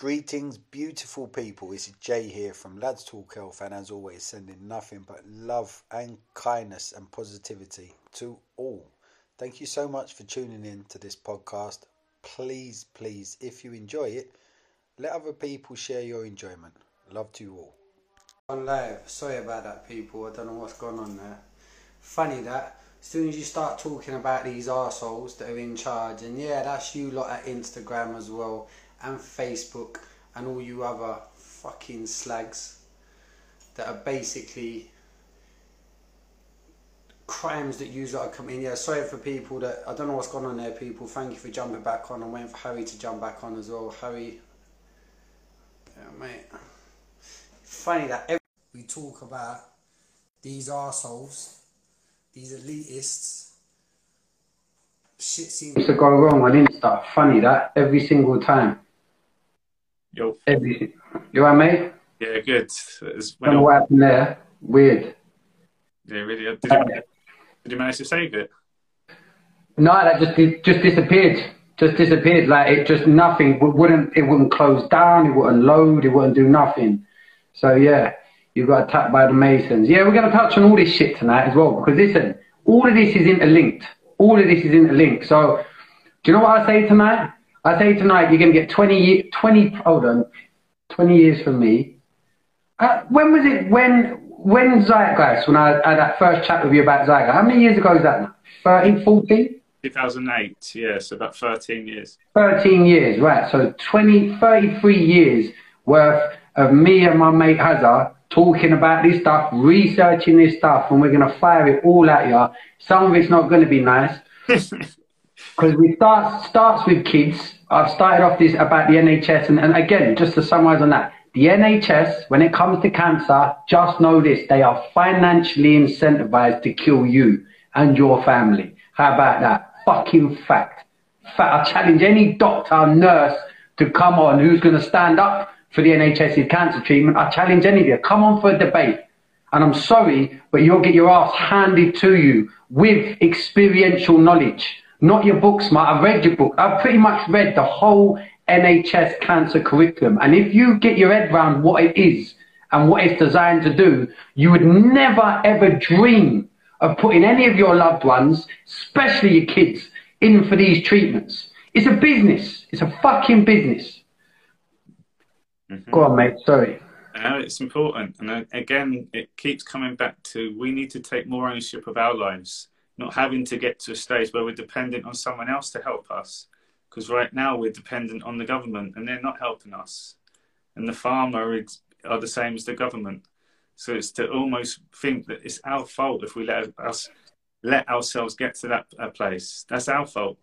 Greetings, beautiful people. Is Jay here from Lads Talk Health, and as always, sending nothing but love and kindness and positivity to all. Thank you so much for tuning in to this podcast. Please, please, if you enjoy it, let other people share your enjoyment. Love to you all. On live, sorry about that, people. I don't know what's going on there. Funny that. As soon as you start talking about these arseholes that are in charge, and yeah, that's you lot at Instagram as well and Facebook and all you other fucking slags that are basically crimes that lot are committing. Yeah, sorry for people that I don't know what's going on there, people. Thank you for jumping back on. I'm waiting for Harry to jump back on as well. Harry, yeah, mate. Funny that every we talk about these assholes, these elitists. Shit seems to go wrong on Insta. Funny that every single time. Yo. Everything. You alright, mate? Yeah, good. It's when what happened there. Weird. Yeah, really. Did you, did you manage to save it? No, that just just disappeared. Just disappeared. Like it just nothing It wouldn't it wouldn't close down. It wouldn't load. It wouldn't do nothing. So yeah, you got attacked by the Masons. Yeah, we're gonna touch on all this shit tonight as well because listen, all of this is interlinked. All of this is interlinked. So do you know what I say tonight? I say tonight you're going to get 20, 20, hold on, 20 years from me. Uh, when was it, when, when Zeitgeist, when I had that first chat with you about Zeitgeist, how many years ago is that now? 13, 14? 2008, yeah, so about 13 years. 13 years, right. So 20, 33 years worth of me and my mate Hazard talking about this stuff, researching this stuff, and we're going to fire it all at you. Some of it's not going to be nice. because we start starts with kids. I've started off this about the NHS, and, and again, just to summarise on that, the NHS, when it comes to cancer, just know this: they are financially incentivized to kill you and your family. How about that? Fucking fact. fact I challenge any doctor or nurse to come on who's going to stand up for the NHS's cancer treatment. I challenge any of you. Come on for a debate. And I'm sorry, but you'll get your ass handed to you with experiential knowledge not your books, mate. I've read your book. I've pretty much read the whole NHS cancer curriculum. And if you get your head around what it is and what it's designed to do, you would never ever dream of putting any of your loved ones, especially your kids, in for these treatments. It's a business. It's a fucking business. Mm-hmm. Go on, mate. Sorry. No, it's important. And again, it keeps coming back to we need to take more ownership of our lives not having to get to a stage where we're dependent on someone else to help us. Because right now we're dependent on the government and they're not helping us. And the pharma are the same as the government. So it's to almost think that it's our fault if we let us let ourselves get to that uh, place. That's our fault.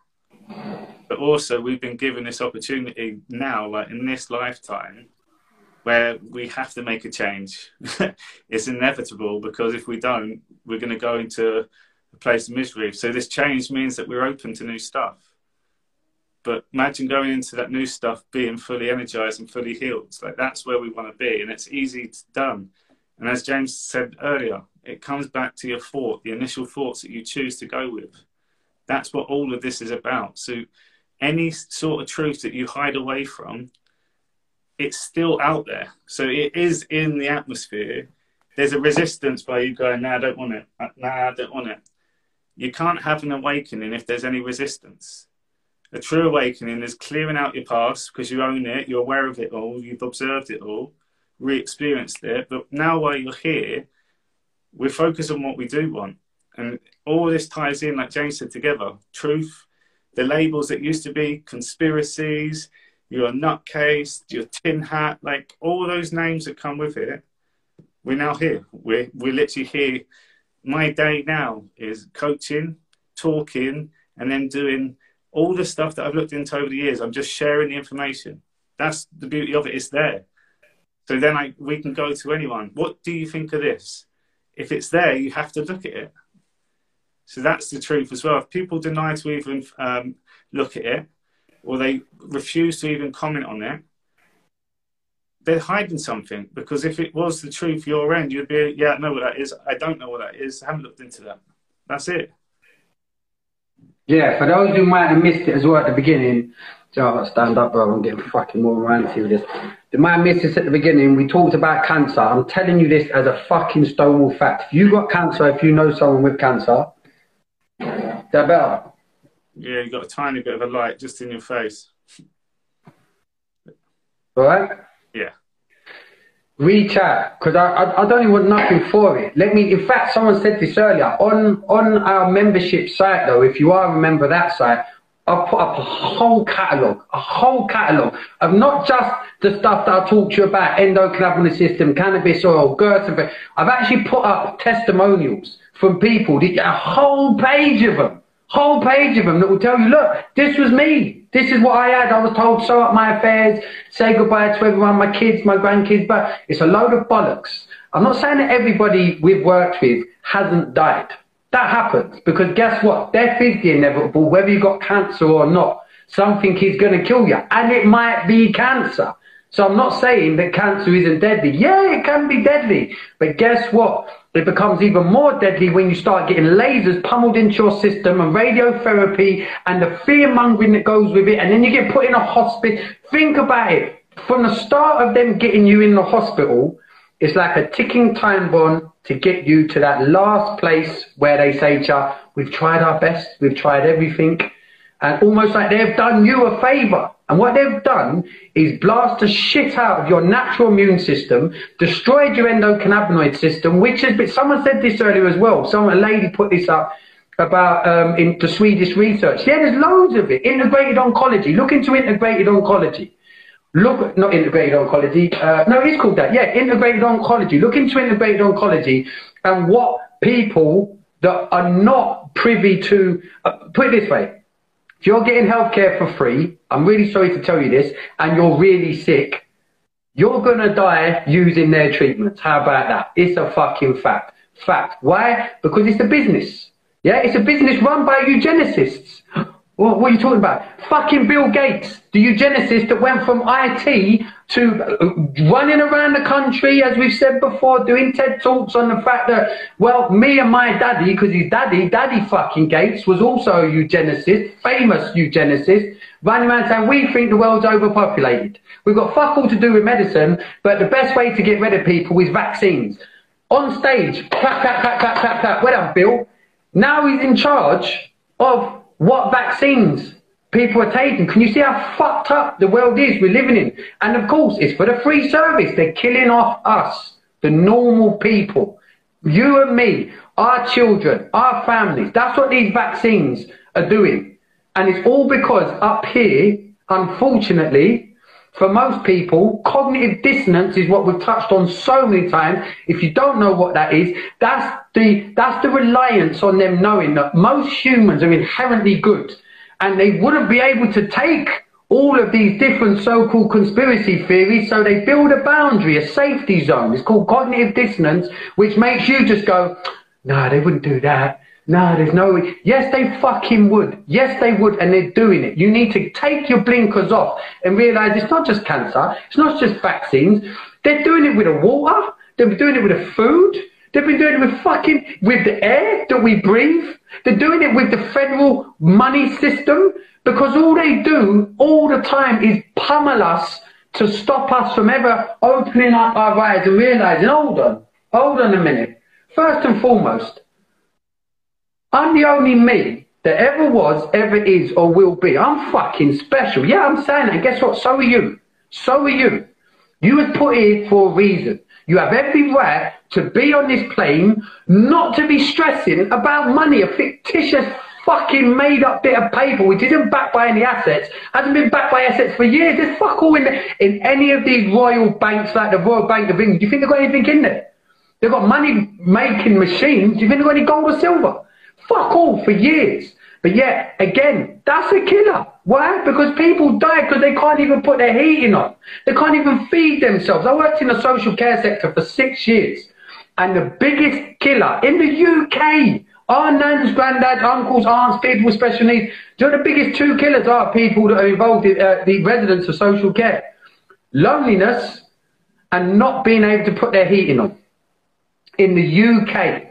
But also we've been given this opportunity now, like in this lifetime, where we have to make a change. it's inevitable because if we don't, we're going to go into place of misery. So this change means that we're open to new stuff. But imagine going into that new stuff being fully energized and fully healed. Like that's where we want to be, and it's easy to done. And as James said earlier, it comes back to your thought, the initial thoughts that you choose to go with. That's what all of this is about. So any sort of truth that you hide away from, it's still out there. So it is in the atmosphere. There's a resistance by you going, "No, nah, I don't want it. Nah, I don't want it." You can't have an awakening if there's any resistance. A true awakening is clearing out your past because you own it, you're aware of it all, you've observed it all, re experienced it. But now, while you're here, we're focused on what we do want. And all this ties in, like James said, together truth, the labels that used to be conspiracies, your nutcase, your tin hat, like all those names that come with it. We're now here. We're, we're literally here my day now is coaching, talking, and then doing all the stuff that I've looked into over the years. I'm just sharing the information. That's the beauty of it. It's there. So then I, we can go to anyone. What do you think of this? If it's there, you have to look at it. So that's the truth as well. If people deny to even um, look at it, or they refuse to even comment on it, they're hiding something because if it was the truth your end, you'd be, yeah, I know what that is. I don't know what that is. I haven't looked into that. That's it. Yeah, for those who might have missed it as well at the beginning, Oh, stand up, bro. I'm getting fucking more ranty with this. The man missed this at the beginning. We talked about cancer. I'm telling you this as a fucking stonewall fact. If you got cancer, if you know someone with cancer, they're better. Yeah, you got a tiny bit of a light just in your face. All right? Yeah. reach out because I, I, I don't even want nothing for it. Let me. In fact, someone said this earlier on on our membership site. Though, if you are a member of that site, I've put up a whole catalogue, a whole catalogue of not just the stuff that I talked to you about, endocannabinoid system, cannabis oil, girth. And I've actually put up testimonials from people, a whole page of them, whole page of them that will tell you, look, this was me. This is what I had. I was told, up my affairs, say goodbye to everyone, my kids, my grandkids, but it's a load of bollocks. I'm not saying that everybody we've worked with hasn't died. That happens because guess what? Death is the inevitable, whether you've got cancer or not. Something is going to kill you, and it might be cancer. So I'm not saying that cancer isn't deadly. Yeah, it can be deadly. But guess what? It becomes even more deadly when you start getting lasers pummeled into your system and radiotherapy and the fear mongering that goes with it. And then you get put in a hospital. Think about it. From the start of them getting you in the hospital, it's like a ticking time bomb to get you to that last place where they say to we've tried our best, we've tried everything. And almost like they've done you a favor. And what they've done is blast the shit out of your natural immune system, destroyed your endocannabinoid system, which has been, someone said this earlier as well. Someone, a lady put this up about um, in the Swedish research. Yeah, there's loads of it. Integrated oncology. Look into integrated oncology. Look, not integrated oncology. Uh, no, it's called that. Yeah, integrated oncology. Look into integrated oncology and what people that are not privy to. Uh, put it this way: if you're getting healthcare for free, I'm really sorry to tell you this, and you're really sick, you're gonna die using their treatments. How about that? It's a fucking fact. Fact. Why? Because it's a business. Yeah, it's a business run by eugenicists. What, what, are you talking about? Fucking Bill Gates, the eugenicist that went from IT to uh, running around the country, as we've said before, doing TED Talks on the fact that, well, me and my daddy, because his daddy, Daddy fucking Gates, was also a eugenicist, famous eugenicist, running around saying, we think the world's overpopulated. We've got fuck all to do with medicine, but the best way to get rid of people is vaccines. On stage, clap, clap, clap, clap, clap, clap. Well done, Bill. Now he's in charge of what vaccines people are taking. Can you see how fucked up the world is we're living in? And of course, it's for the free service. They're killing off us, the normal people. You and me, our children, our families. That's what these vaccines are doing. And it's all because up here, unfortunately, for most people, cognitive dissonance is what we've touched on so many times. If you don't know what that is, that's the, that's the reliance on them knowing that most humans are inherently good and they wouldn't be able to take all of these different so-called conspiracy theories, so they build a boundary, a safety zone. It's called cognitive dissonance, which makes you just go, no, nah, they wouldn't do that. No, there's no way. Yes, they fucking would. Yes, they would, and they're doing it. You need to take your blinkers off and realize it's not just cancer. It's not just vaccines. They're doing it with the water. They're doing it with the food. They've been doing it with fucking, with the air that we breathe. They're doing it with the federal money system because all they do all the time is pummel us to stop us from ever opening up our eyes and realizing, hold on, hold on a minute. First and foremost, I'm the only me that ever was, ever is, or will be. I'm fucking special. Yeah, I'm saying that. And guess what? So are you. So are you. You was put here for a reason. You have every right to be on this plane, not to be stressing about money, a fictitious fucking made up bit of paper which isn't backed by any assets, hasn't been backed by assets for years. There's fuck all in, the, in any of these royal banks like the Royal Bank of England. Do you think they've got anything in there? They've got money making machines. Do you think they've got any gold or silver? Fuck all for years. But yet, again, that's a killer. Why? Because people die because they can't even put their heating on. They can't even feed themselves. I worked in the social care sector for six years. And the biggest killer in the UK, our nans, granddads, uncles, aunts, people with special needs, do you know the biggest two killers are people that are involved in uh, the residents of social care? Loneliness and not being able to put their heating on. In the UK,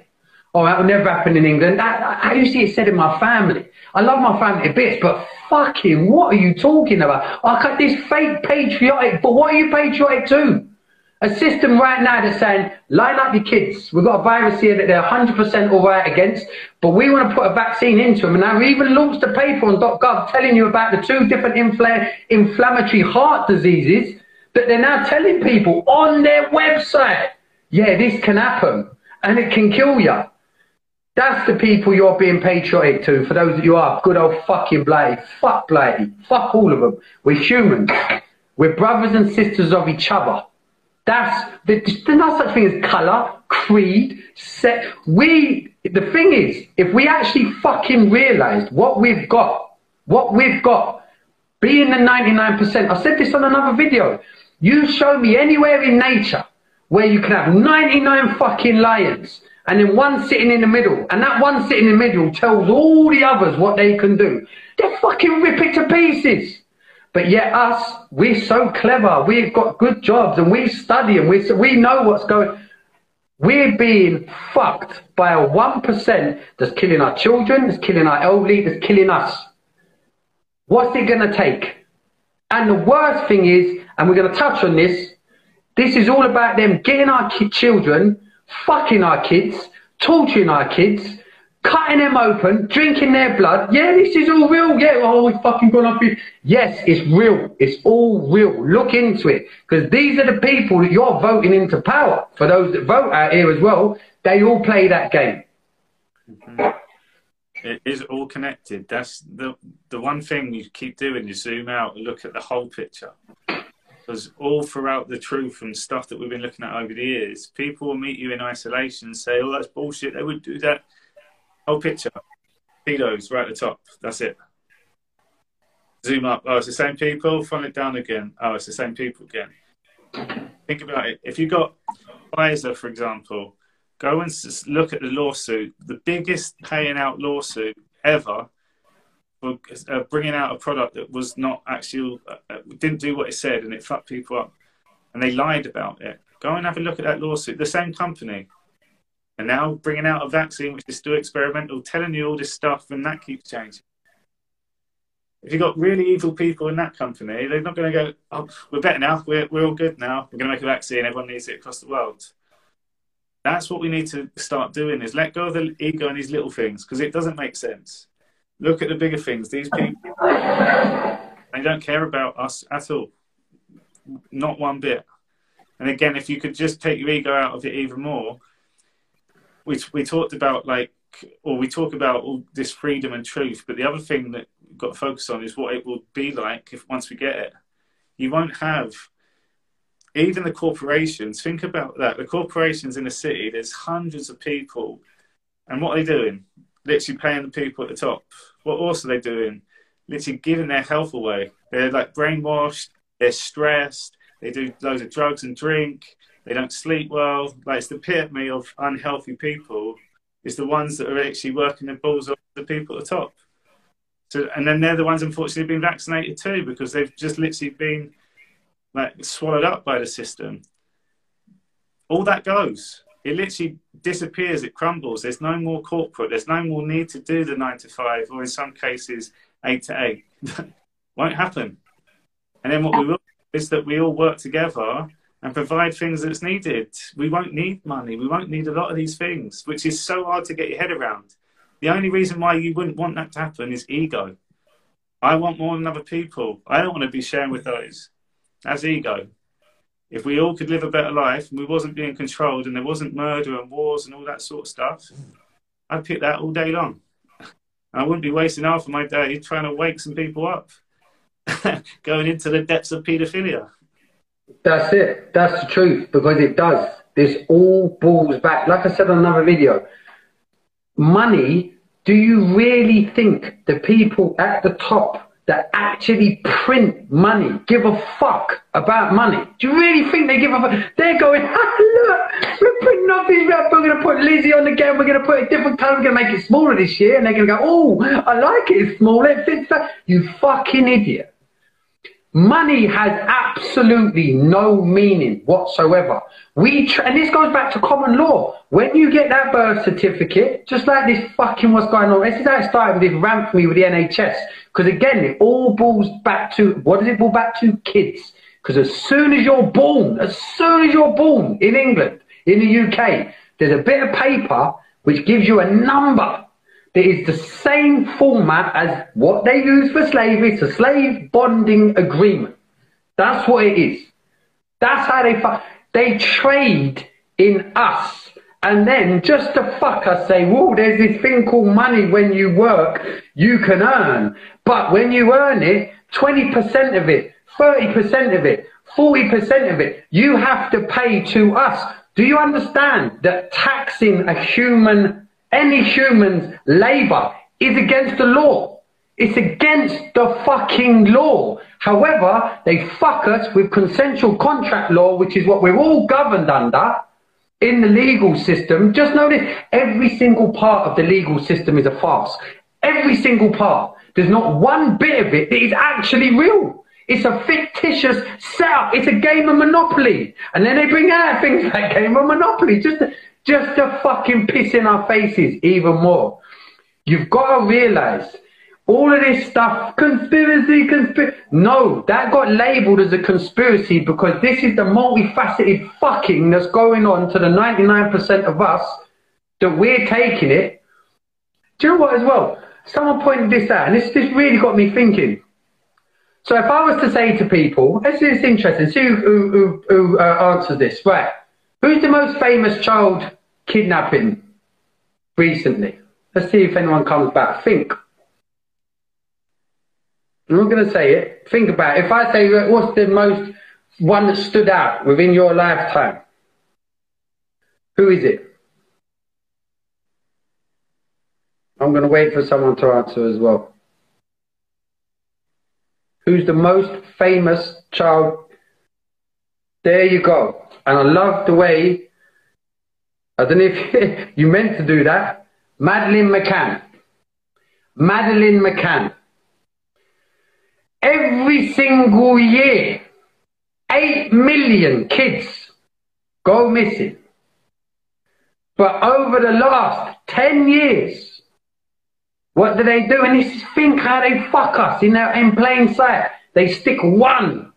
Oh, that will never happen in England. That, I used to see it said in my family. I love my family a bit, but fucking, what are you talking about? I got this fake patriotic, but what are you patriotic to? A system right now that's saying, line up your kids. We've got a virus here that they're 100% all right against, but we want to put a vaccine into them. And we even launched a paper on .gov telling you about the two different infl- inflammatory heart diseases that they're now telling people on their website. Yeah, this can happen and it can kill you. That's the people you're being patriotic to, for those that you are. Good old fucking Blade. Fuck Blade. Fuck all of them. We're humans. We're brothers and sisters of each other. That's, there's no such thing as colour, creed, set. We, the thing is, if we actually fucking realised what we've got, what we've got, being the 99%, I said this on another video. You show me anywhere in nature where you can have 99 fucking lions and then one sitting in the middle, and that one sitting in the middle tells all the others what they can do. They fucking rip it to pieces. But yet us, we're so clever. We've got good jobs and we study and we we know what's going. We're being fucked by a one percent that's killing our children, that's killing our elderly, that's killing us. What's it gonna take? And the worst thing is, and we're gonna touch on this. This is all about them getting our children fucking our kids, torturing our kids, cutting them open, drinking their blood. Yeah, this is all real. Yeah, oh, we fucking gone off. Yes, it's real. It's all real. Look into it. Because these are the people that you're voting into power. For those that vote out here as well, they all play that game. Mm-hmm. It is all connected. That's the the one thing you keep doing. You zoom out and look at the whole picture. Because all throughout the truth and stuff that we've been looking at over the years, people will meet you in isolation and say, oh, that's bullshit. They would do that. Whole picture. Pedos right at the top. That's it. Zoom up. Oh, it's the same people. Funnel it down again. Oh, it's the same people again. Think about it. If you got Pfizer, for example, go and look at the lawsuit. The biggest paying out lawsuit ever for uh, bringing out a product that was not actually uh, didn't do what it said and it fucked people up. And they lied about it. Go and have a look at that lawsuit the same company. And now bringing out a vaccine which is still experimental telling you all this stuff and that keeps changing. If you've got really evil people in that company they're not going to go oh we're better now. We're, we're all good now. We're going to make a vaccine. Everyone needs it across the world. That's what we need to start doing is let go of the ego and these little things because it doesn't make sense Look at the bigger things. These people, they don't care about us at all. Not one bit. And again, if you could just take your ego out of it even more, which we talked about, like, or we talk about all this freedom and truth, but the other thing that we've got to focus on is what it will be like if once we get it. You won't have even the corporations. Think about that. The corporations in the city. There's hundreds of people, and what are they doing? Literally paying the people at the top. What else are they doing? Literally giving their health away. They're like brainwashed. They're stressed. They do loads of drugs and drink. They don't sleep well. Like it's the epitome of unhealthy people. It's the ones that are actually working their balls off the people at the top. So, and then they're the ones, unfortunately, being vaccinated too because they've just literally been like swallowed up by the system. All that goes it literally disappears, it crumbles. There's no more corporate, there's no more need to do the nine to five, or in some cases, eight to eight. Won't happen. And then what we will is that we all work together and provide things that's needed. We won't need money, we won't need a lot of these things, which is so hard to get your head around. The only reason why you wouldn't want that to happen is ego. I want more than other people. I don't want to be sharing with those. That's ego if we all could live a better life and we wasn't being controlled and there wasn't murder and wars and all that sort of stuff, I'd pick that all day long. I wouldn't be wasting half of my day trying to wake some people up, going into the depths of paedophilia. That's it. That's the truth because it does. This all balls back. Like I said on another video, money. Do you really think the people at the top that actually print money give a fuck about money? Do you really think they give a fuck? They're going, look, we're printing off these, we're going to put Lizzie on again, we're going to put a different colour, we're going to make it smaller this year, and they're going to go, oh, I like it, it's smaller, it fits that. You fucking idiot. Money has absolutely no meaning whatsoever. We and this goes back to common law. When you get that birth certificate, just like this fucking what's going on, this is how it started with this for me with the NHS. Because again, it all boils back to what does it boil back to? Kids. Because as soon as you're born, as soon as you're born in England, in the UK, there's a bit of paper which gives you a number that is the same format as what they use for slavery. It's a slave bonding agreement. That's what it is. That's how they they trade in us. And then just to fuck us say, whoa, there's this thing called money when you work, you can earn. But when you earn it, 20% of it, 30% of it, 40% of it, you have to pay to us. Do you understand that taxing a human, any human's labor is against the law? It's against the fucking law. However, they fuck us with consensual contract law, which is what we're all governed under in the legal system. Just notice every single part of the legal system is a farce. Every single part. There's not one bit of it that is actually real. It's a fictitious setup. It's a game of Monopoly. And then they bring out things like game of Monopoly just to, just to fucking piss in our faces even more. You've got to realize all of this stuff, conspiracy, conspiracy. No, that got labeled as a conspiracy because this is the multifaceted fucking that's going on to the 99% of us that we're taking it. Do you know what as well? Someone pointed this out and this, this really got me thinking. So if I was to say to people, this is interesting, see who, who, who, uh, answers this, right? Who's the most famous child kidnapping recently? Let's see if anyone comes back. Think. I'm not going to say it. Think about it. If I say, what's the most one that stood out within your lifetime? Who is it? I'm going to wait for someone to answer as well who's the most famous child. There you go. And I love the way, I don't know if you meant to do that, Madeleine McCann. Madeleine McCann. Every single year, 8 million kids go missing. But over the last 10 years, what do they do? And this is think how they fuck us in, their, in plain sight. They stick one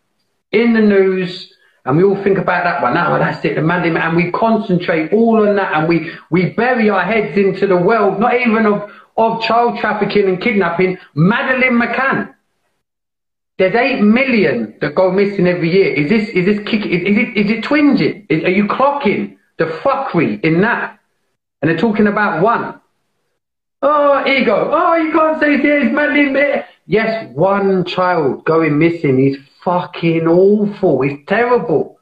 in the news and we all think about that one. Oh, that's it, the And we concentrate all on that and we, we bury our heads into the world, not even of, of child trafficking and kidnapping. Madeleine McCann. There's eight million that go missing every year. Is this, is this kick, is, is it, is it twinging? Is, are you clocking the fuckery in that? And they're talking about one. Oh, ego. Oh, you can't say this, Madeleine. Yes, one child going missing is fucking awful. It's terrible.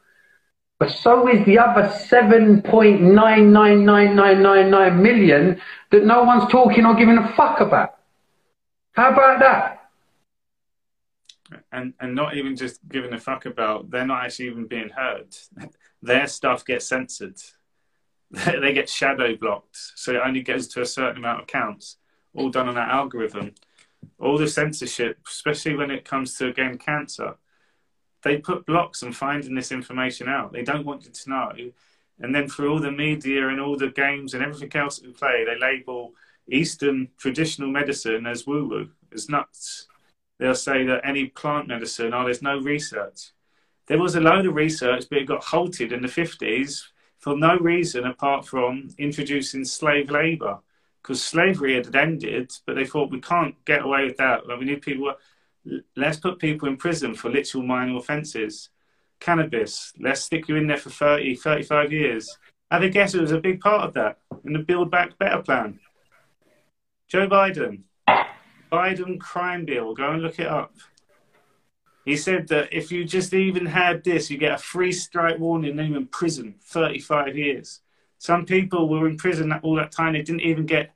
But so is the other 7.999999 million that no one's talking or giving a fuck about. How about that? And and not even just giving a fuck about, they're not actually even being heard. Their stuff gets censored. they get shadow blocked, so it only goes to a certain amount of counts, all done on that algorithm. All the censorship, especially when it comes to again cancer, they put blocks on finding this information out. They don't want you to know. And then through all the media and all the games and everything else that we play, they label Eastern traditional medicine as woo woo, as nuts. They'll say that any plant medicine, oh, there's no research. There was a load of research, but it got halted in the 50s for no reason apart from introducing slave labour. Because slavery had ended, but they thought we can't get away with that. Like, we need people. Let's put people in prison for literal minor offences. Cannabis, let's stick you in there for 30, 35 years. And I guess it was a big part of that in the Build Back Better plan. Joe Biden, Biden crime bill, go and look it up. He said that if you just even had this, you get a free strike warning and even prison, 35 years. Some people were in prison all that time. They didn't even get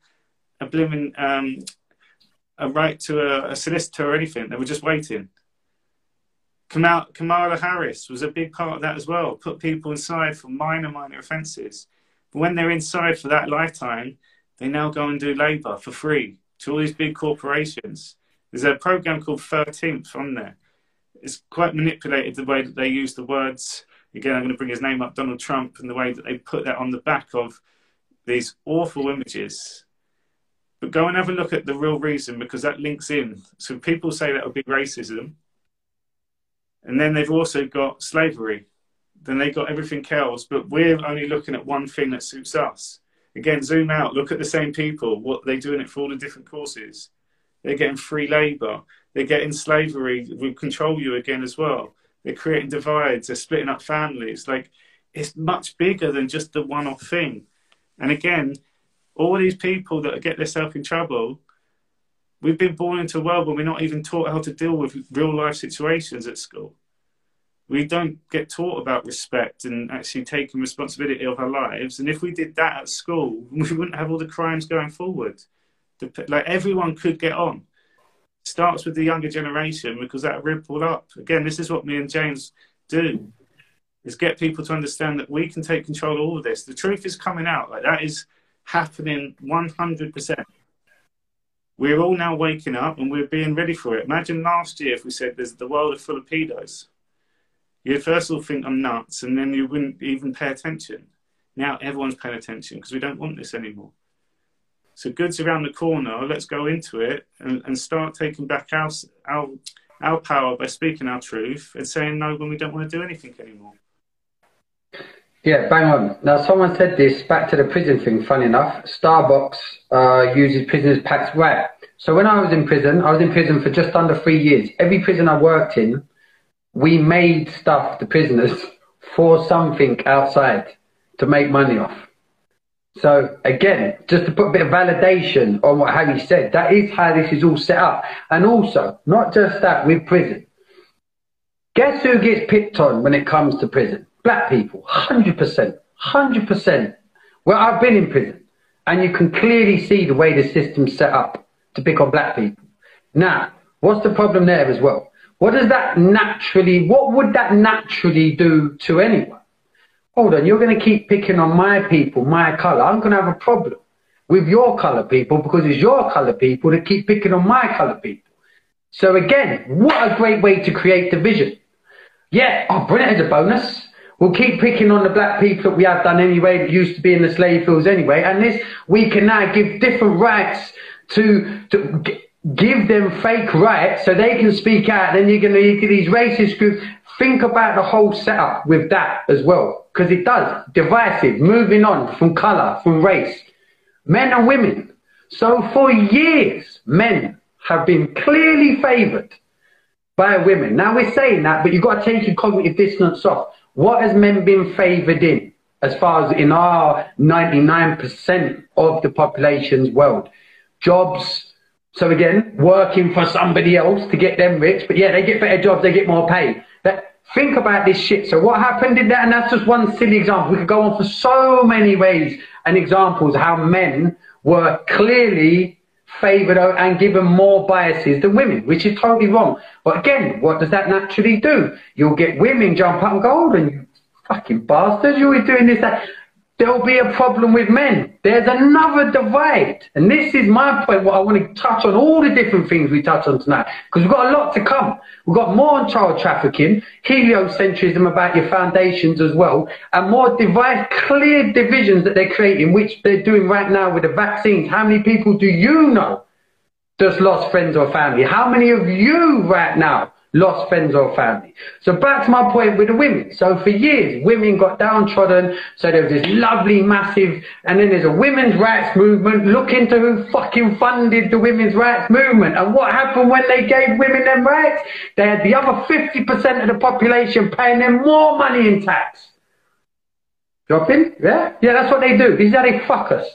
a blimmin' um, a right to a, a, solicitor or anything. They were just waiting. Kamala Harris was a big part of that as well. Put people inside for minor, minor offences. But when they're inside for that lifetime, they now go and do labour for free to all these big corporations. There's a program called 13th on there it's quite manipulated the way that they use the words. Again, I'm going to bring his name up, Donald Trump, and the way that they put that on the back of these awful images. But go and have a look at the real reason because that links in. So people say that would be racism. And then they've also got slavery. Then they've got everything else, but we're only looking at one thing that suits us. Again, zoom out, look at the same people, what they're doing it for all the different courses. They're getting free labour. They're getting slavery. We control you again as well. They're creating divides. They're splitting up families. Like it's much bigger than just the one-off thing. And again, all these people that get themselves in trouble, we've been born into a world where we're not even taught how to deal with real life situations at school. We don't get taught about respect and actually taking responsibility of our lives. And if we did that at school, we wouldn't have all the crimes going forward. Like everyone could get on. Starts with the younger generation because that ripple up. Again, this is what me and James do: is get people to understand that we can take control of all of this. The truth is coming out. Like that is happening 100%. We're all now waking up and we're being ready for it. Imagine last year if we said there's the world is full of pedos. You'd first of all think I'm nuts and then you wouldn't even pay attention. Now everyone's paying attention because we don't want this anymore. So goods around the corner, let's go into it and, and start taking back our, our, our power by speaking our truth and saying no when we don't want to do anything anymore. Yeah, bang on. Now, someone said this back to the prison thing. Funny enough, Starbucks uh, uses prisoners' packs right. So when I was in prison, I was in prison for just under three years. Every prison I worked in, we made stuff the prisoners for something outside to make money off. So again, just to put a bit of validation on what Harry said, that is how this is all set up. And also, not just that with prison. Guess who gets picked on when it comes to prison? Black people, 100%, 100%. Well, I've been in prison and you can clearly see the way the system's set up to pick on black people. Now, what's the problem there as well? What does that naturally, what would that naturally do to anyone? Hold on, you're going to keep picking on my people, my colour. I'm going to have a problem with your colour people because it's your colour people that keep picking on my colour people. So again, what a great way to create division. Yeah, oh, I'll bring it as a bonus. We'll keep picking on the black people that we have done anyway, used to be in the slave fields anyway. And this, we can now give different rights to, to give them fake rights so they can speak out. Then you're going to these racist groups. Think about the whole setup with that as well. Because it does. Divisive. Moving on from colour, from race. Men and women. So for years, men have been clearly favoured by women. Now we're saying that, but you've got to take your cognitive dissonance off. What has men been favoured in as far as in our 99% of the population's world? Jobs. So again, working for somebody else to get them rich, but yeah, they get better jobs, they get more pay. That, think about this shit. So what happened in that? And that's just one silly example. We could go on for so many ways and examples how men were clearly favoured and given more biases than women, which is totally wrong. But again, what does that naturally do? You'll get women jump up and go, oh, hold on, you fucking bastards, you're always doing this, that. There'll be a problem with men. There's another divide. And this is my point, what I want to touch on all the different things we touch on tonight. Because we've got a lot to come. We've got more on child trafficking, heliocentrism about your foundations as well, and more divide, clear divisions that they're creating, which they're doing right now with the vaccines. How many people do you know just lost friends or family? How many of you right now lost friends or family. So back to my point with the women. So for years, women got downtrodden. So there was this lovely, massive, and then there's a women's rights movement. Look into who fucking funded the women's rights movement. And what happened when they gave women them rights? They had the other 50% of the population paying them more money in tax. Dropping? Yeah? Yeah, that's what they do. Is how they fuck us.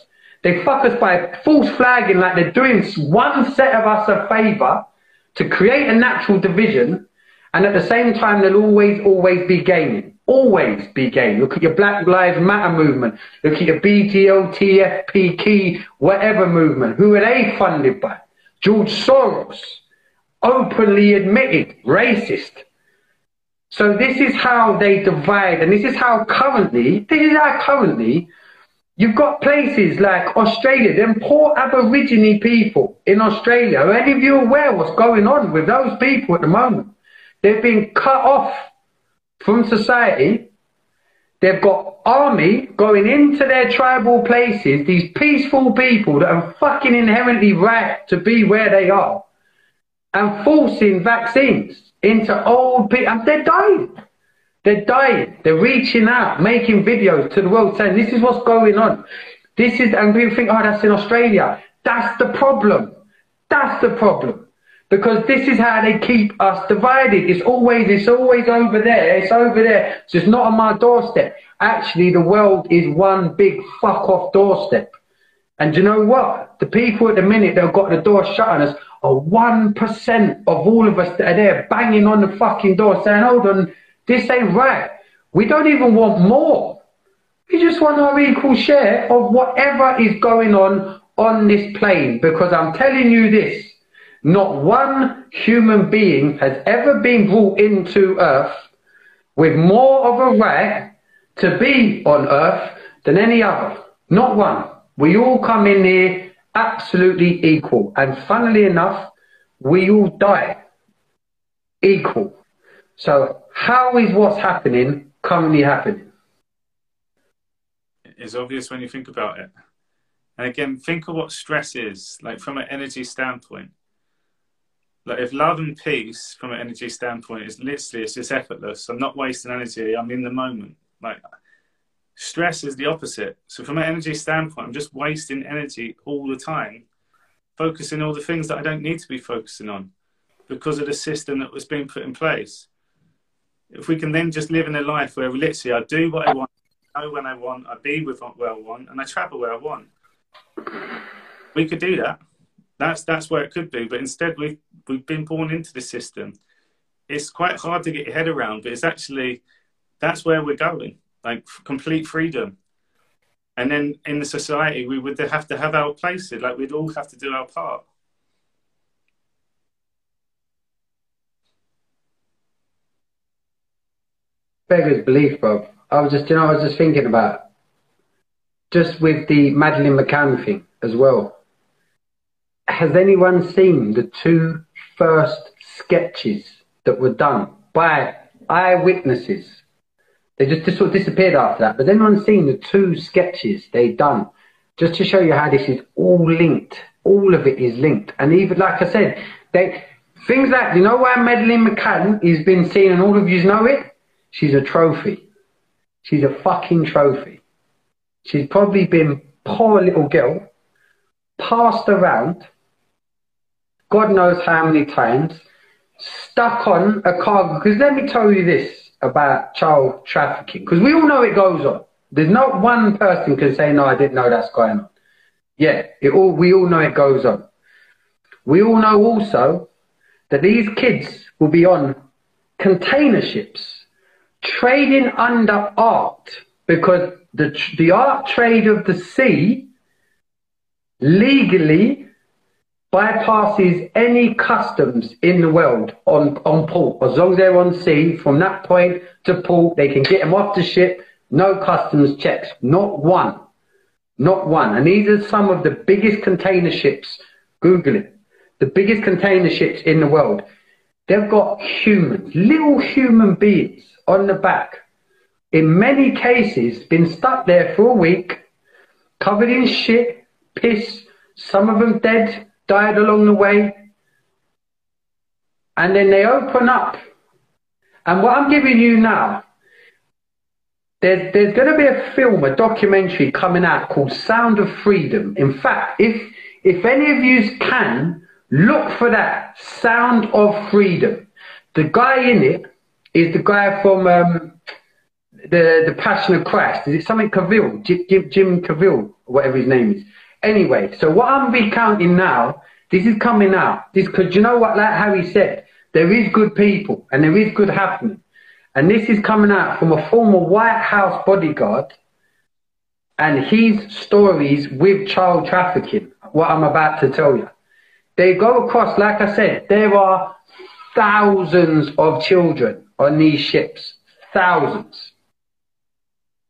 They fuck us by false flagging like they're doing one set of us a favour to create a natural division, and at the same time, they'll always, always be gaining. Always be gaining. Look at your Black Lives Matter movement. Look at your BTO, TFP, Key, whatever movement. Who are they funded by? George Soros. Openly admitted racist. So this is how they divide, and this is how currently, this is how currently You've got places like Australia, them poor Aborigine people in Australia. Are any of you aware what's going on with those people at the moment? They've been cut off from society. They've got army going into their tribal places, these peaceful people that are fucking inherently right to be where they are, and forcing vaccines into old people. And they're dying. They're dying. They're reaching out, making videos to the world saying, this is what's going on. This is, and people think, oh, that's in Australia. That's the problem. That's the problem. Because this is how they keep us divided. It's always, it's always over there. It's over there. So it's not on my doorstep. Actually, the world is one big fuck off doorstep. And you know what? The people at the minute that have got the door shut on us are 1% of all of us that are there banging on the fucking door saying, hold on, this ain't right. We don't even want more. We just want our equal share of whatever is going on on this plane. Because I'm telling you this, not one human being has ever been brought into Earth with more of a right to be on Earth than any other. Not one. We all come in here absolutely equal. And funnily enough, we all die equal. So how is what's happening currently happening? It's obvious when you think about it. And again, think of what stress is, like from an energy standpoint. Like if love and peace from an energy standpoint is literally it's just effortless. I'm not wasting energy, I'm in the moment. Like stress is the opposite. So from an energy standpoint, I'm just wasting energy all the time, focusing all the things that I don't need to be focusing on because of the system that was being put in place if we can then just live in a life where literally I do what I want, I know when I want, I be with where I want, and I travel where I want. We could do that. That's that's where it could be. But instead, we've we've been born into the system. It's quite hard to get your head around, but it's actually that's where we're going, like complete freedom. And then in the society, we would have to have our places. Like we'd all have to do our part. Beggars belief, bro. I was just, you know, I was just thinking about just with the Madeleine McCann thing as well. Has anyone seen the two first sketches that were done by eyewitnesses? They just, just sort of disappeared after that. But anyone seen the two sketches they done just to show you how this is all linked? All of it is linked. And even like I said, they things like you know why Madeleine McCann has been seen and all of you know it? She's a trophy. She's a fucking trophy. She's probably been poor little girl, passed around, God knows how many times, stuck on a cargo. Because let me tell you this about child trafficking, because we all know it goes on. There's not one person can say, no, I didn't know that's going on. Yeah, it all, we all know it goes on. We all know also that these kids will be on container ships trading under art because the, the art trade of the sea legally bypasses any customs in the world on, on port. As long as they're on sea, from that point to port, they can get them off the ship, no customs checks, not one. Not one. And these are some of the biggest container ships, Google it, the biggest container ships in the world. They've got humans, little human beings on the back. In many cases, been stuck there for a week, covered in shit, piss, some of them dead, died along the way. And then they open up. And what I'm giving you now, there's, there's going to be a film, a documentary coming out called Sound of Freedom. In fact, if, if any of you can, Look for that sound of freedom. The guy in it is the guy from um, the the Passion of Christ. Is it something Cavill? Jim, Jim Cavill, whatever his name is. Anyway, so what I'm recounting now, this is coming out. This because you know what, like Harry said, there is good people and there is good happening, and this is coming out from a former White House bodyguard and his stories with child trafficking. What I'm about to tell you. They go across, like I said, there are thousands of children on these ships. Thousands.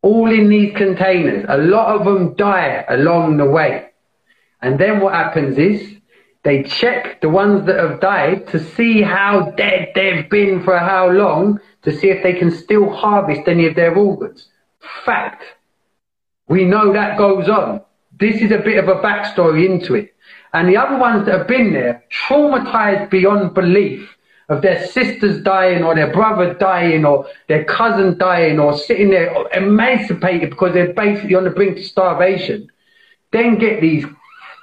All in these containers. A lot of them die along the way. And then what happens is They check the ones that have died to see how dead they've been for how long to see if they can still harvest any of their organs. Fact. We know that goes on. This is a bit of a backstory into it. And the other ones that have been there, traumatized beyond belief of their sisters dying or their brother dying or their cousin dying or sitting there emancipated because they're basically on the brink of starvation, then get these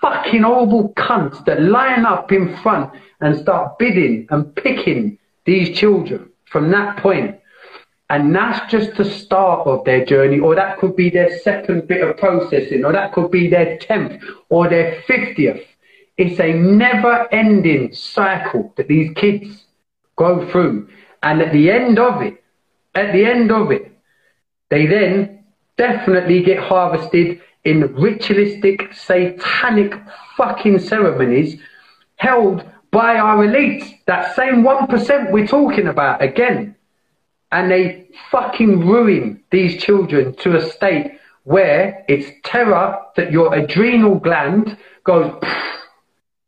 fucking horrible cunts that line up in front and start bidding and picking these children from that point. And that's just the start of their journey, or that could be their second bit of processing, or that could be their 10th or their 50th. It's a never ending cycle that these kids go through. And at the end of it, at the end of it, they then definitely get harvested in ritualistic, satanic fucking ceremonies held by our elites. That same 1% we're talking about again. And they fucking ruin these children to a state where it's terror that your adrenal gland goes,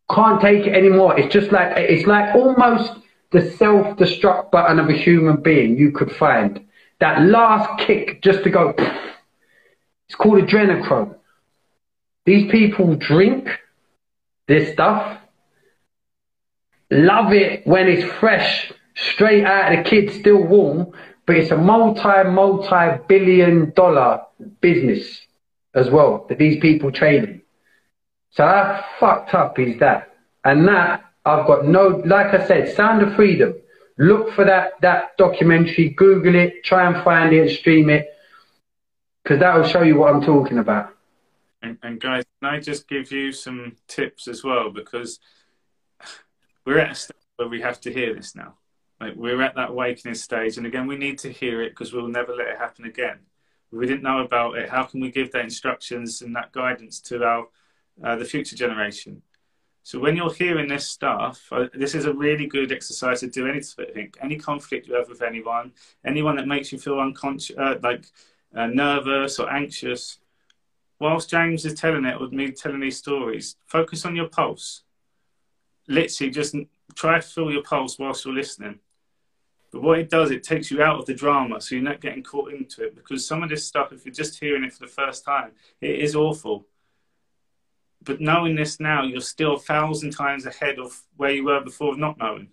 can't take it anymore. It's just like, it's like almost the self-destruct button of a human being you could find. That last kick just to go, it's called adrenochrome. These people drink this stuff, love it when it's fresh, straight out of the kid, still warm, but it's a multi, multi billion dollar business as well that these people trade in. So how fucked up is that? And that I've got no, like I said, Sound of Freedom. Look for that, that documentary, Google it, try and find it and stream it, because that will show you what I'm talking about. And, and, guys, can I just give you some tips as well? Because we're at a stage where we have to hear this now. Like we're at that awakening stage, and again, we need to hear it because we'll never let it happen again. We didn't know about it. How can we give that instructions and that guidance to our uh, the future generation? So when you're hearing this stuff, uh, this is a really good exercise to do anything, any conflict you have with anyone, anyone that makes you feel unconscious, uh, like uh, nervous or anxious. Whilst James is telling it, with me telling these stories, focus on your pulse. Literally, just try to feel your pulse whilst you're listening. But what it does, it takes you out of the drama, so you're not getting caught into it. Because some of this stuff, if you're just hearing it for the first time, it is awful but knowing this now, you're still a thousand times ahead of where you were before of not knowing.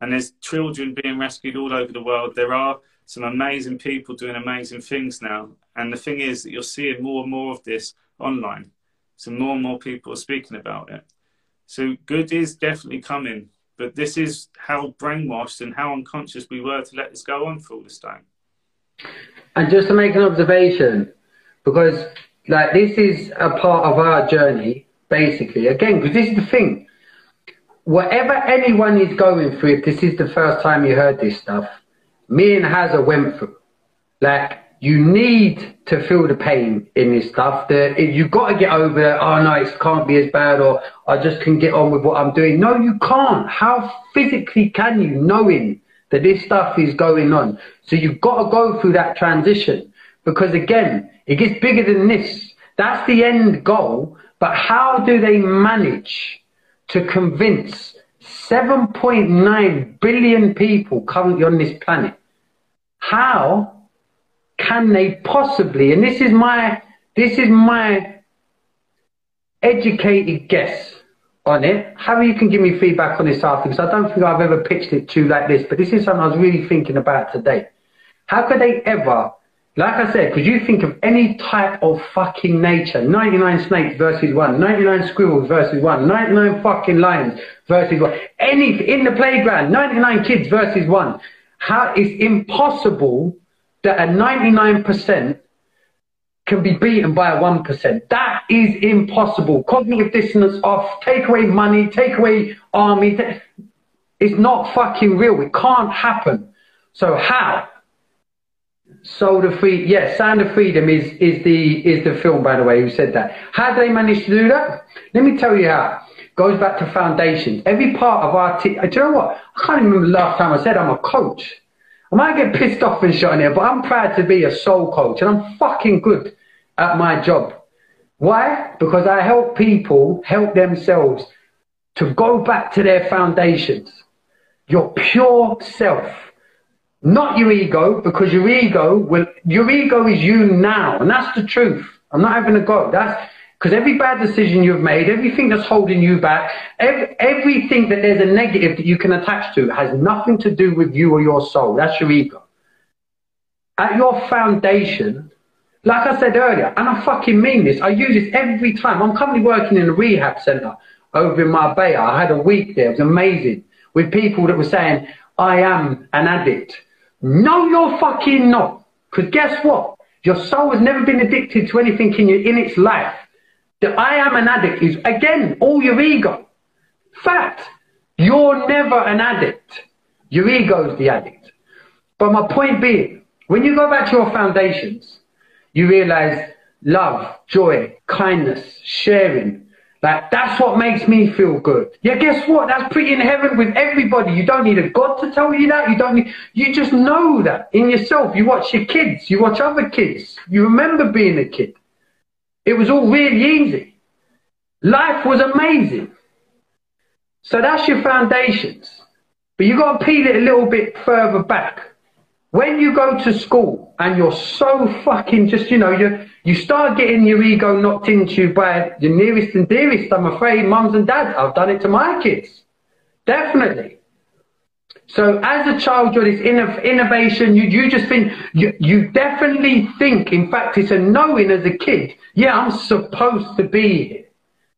And there's children being rescued all over the world. There are some amazing people doing amazing things now. And the thing is that you're seeing more and more of this online. So more and more people are speaking about it. So good is definitely coming. But this is how brainwashed and how unconscious we were to let this go on for all this time. And just to make an observation, because like this is a part of our journey, basically. Again, because this is the thing. Whatever anyone is going through, if this is the first time you heard this stuff, me and Hazza went through. Like you need to feel the pain in this stuff. That you got to get over. It. Oh no, it can't be as bad, or I just can get on with what I'm doing. No, you can't. How physically can you, knowing that this stuff is going on? So you've got to go through that transition because again, it gets bigger than this. That's the end goal. But how do they manage to convince 7.9 billion people currently on this planet? How can they possibly, and this is my, this is my educated guess on it. Harry, you can give me feedback on this after, because I don't think I've ever pitched it to like this, but this is something I was really thinking about today. How could they ever like I said, could you think of any type of fucking nature? 99 snakes versus one, 99 squirrels versus one, 99 fucking lions versus one. Any, in the playground, 99 kids versus one. How, it's impossible that a 99% can be beaten by a 1%. That is impossible. Cognitive dissonance off, take away money, take away army. It's not fucking real. It can't happen. So how? Soul of Freedom. Yes, Sound of Freedom is is the is the film, by the way. Who said that? How do they manage to do that? Let me tell you how. Goes back to foundations. Every part of our. Do you know what? I can't remember the last time I said I'm a coach. I might get pissed off and shit on here, but I'm proud to be a soul coach, and I'm fucking good at my job. Why? Because I help people help themselves to go back to their foundations, your pure self, not your ego, because your ego will, your ego is you now, and that's the truth. I'm not having a go. That's because every bad decision you've made, everything that's holding you back, every, everything that there's a negative that you can attach to has nothing to do with you or your soul. That's your ego. At your foundation, like I said earlier, and I fucking mean this, I use this every time. I'm currently working in a rehab center over in Marbella. I had a week there. It was amazing with people that were saying, I am an addict. No, you're fucking not. Because guess what? Your soul has never been addicted to anything in, your, in its life. The I am an addict is, again, all your ego. Fact, you're never an addict. Your ego's the addict. But my point being, when you go back to your foundations, you realize love, joy, kindness, sharing. Like, that's what makes me feel good. Yeah, guess what? That's pretty inherent with everybody. You don't need a God to tell you that. You don't need, you just know that in yourself. You watch your kids, you watch other kids. You remember being a kid. It was all really easy. Life was amazing. So that's your foundations. But you've got to peel it a little bit further back. When you go to school and you're so fucking just, you know, you you start getting your ego knocked into by your nearest and dearest, I'm afraid, mums and dads. I've done it to my kids. Definitely. So as a child, you're this innovation. You, you just think, you, you definitely think, in fact, it's a knowing as a kid, yeah, I'm supposed to be here.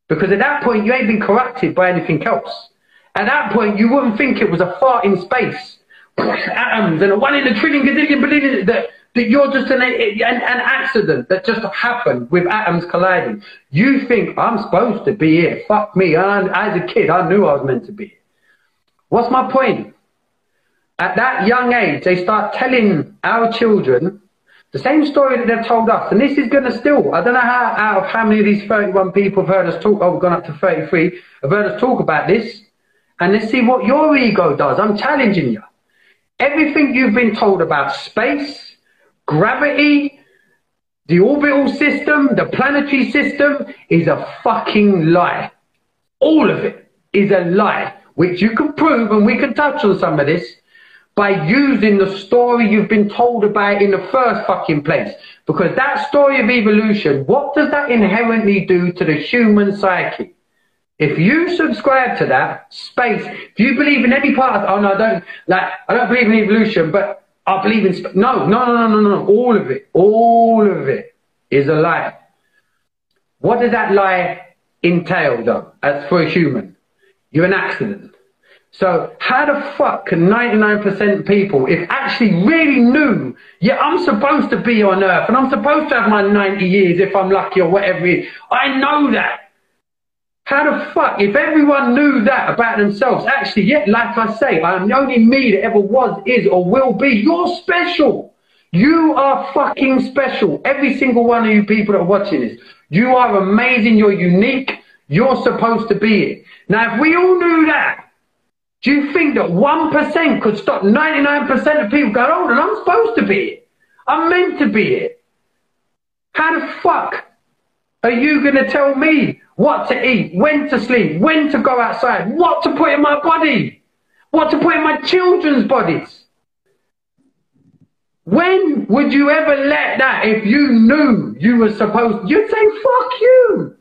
Because at that point, you ain't been corrupted by anything else. At that point, you wouldn't think it was a fart in space, atoms, and a one in a trillion, gazillion, billion, that, that you're just an, an, an accident that just happened with atoms colliding. You think, I'm supposed to be here. Fuck me. And as a kid, I knew I was meant to be here. What's my point? At that young age, they start telling our children the same story that they've told us. And this is going to still, I don't know how, out of how many of these 31 people have heard us talk, oh, we've gone up to 33, have heard us talk about this. And let's see what your ego does. I'm challenging you. Everything you've been told about space, gravity, the orbital system, the planetary system is a fucking lie. All of it is a lie, which you can prove, and we can touch on some of this by using the story you've been told about in the first fucking place. Because that story of evolution, what does that inherently do to the human psyche? If you subscribe to that space, if you believe in any part of, oh no, I don't, like, I don't believe in evolution, but I believe in, no, no, no, no, no, no, all of it, all of it is a lie. What does that lie entail though, as for a human? You're an accident. So how the fuck can 99% of people, if actually really knew, yeah, I'm supposed to be on earth and I'm supposed to have my 90 years if I'm lucky or whatever it is. I know that. How the fuck, if everyone knew that about themselves, actually, yeah, like I say, I am the only me that ever was, is, or will be. You're special. You are fucking special. Every single one of you people that are watching this. You are amazing. You're unique. You're supposed to be it. Now, if we all knew that, do you think that 1% could stop 99% of people going, oh, then I'm supposed to be it. I'm meant to be it. How the fuck are you going to tell me what to eat, when to sleep, when to go outside, what to put in my body, what to put in my children's bodies? When would you ever let that if you knew you were supposed You'd say, fuck you.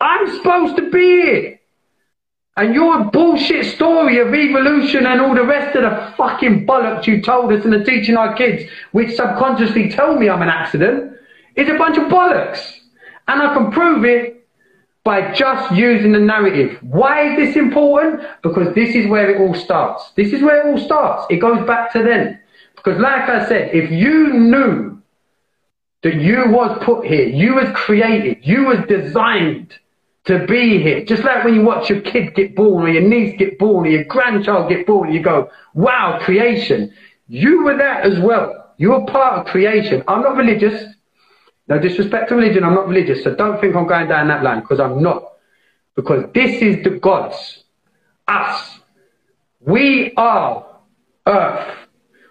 I'm supposed to be it. And your bullshit story of evolution and all the rest of the fucking bollocks you told us and are teaching our kids, which subconsciously tell me I'm an accident, is a bunch of bollocks. And I can prove it by just using the narrative. Why is this important? Because this is where it all starts. This is where it all starts. It goes back to then. Because like I said, if you knew that you was put here, you was created, you was designed to be here. Just like when you watch your kid get born or your niece get born or your grandchild get born, you go, wow, creation. You were there as well. You were part of creation. I'm not religious. No disrespect to religion, I'm not religious. So don't think I'm going down that line because I'm not. Because this is the gods. Us. We are earth.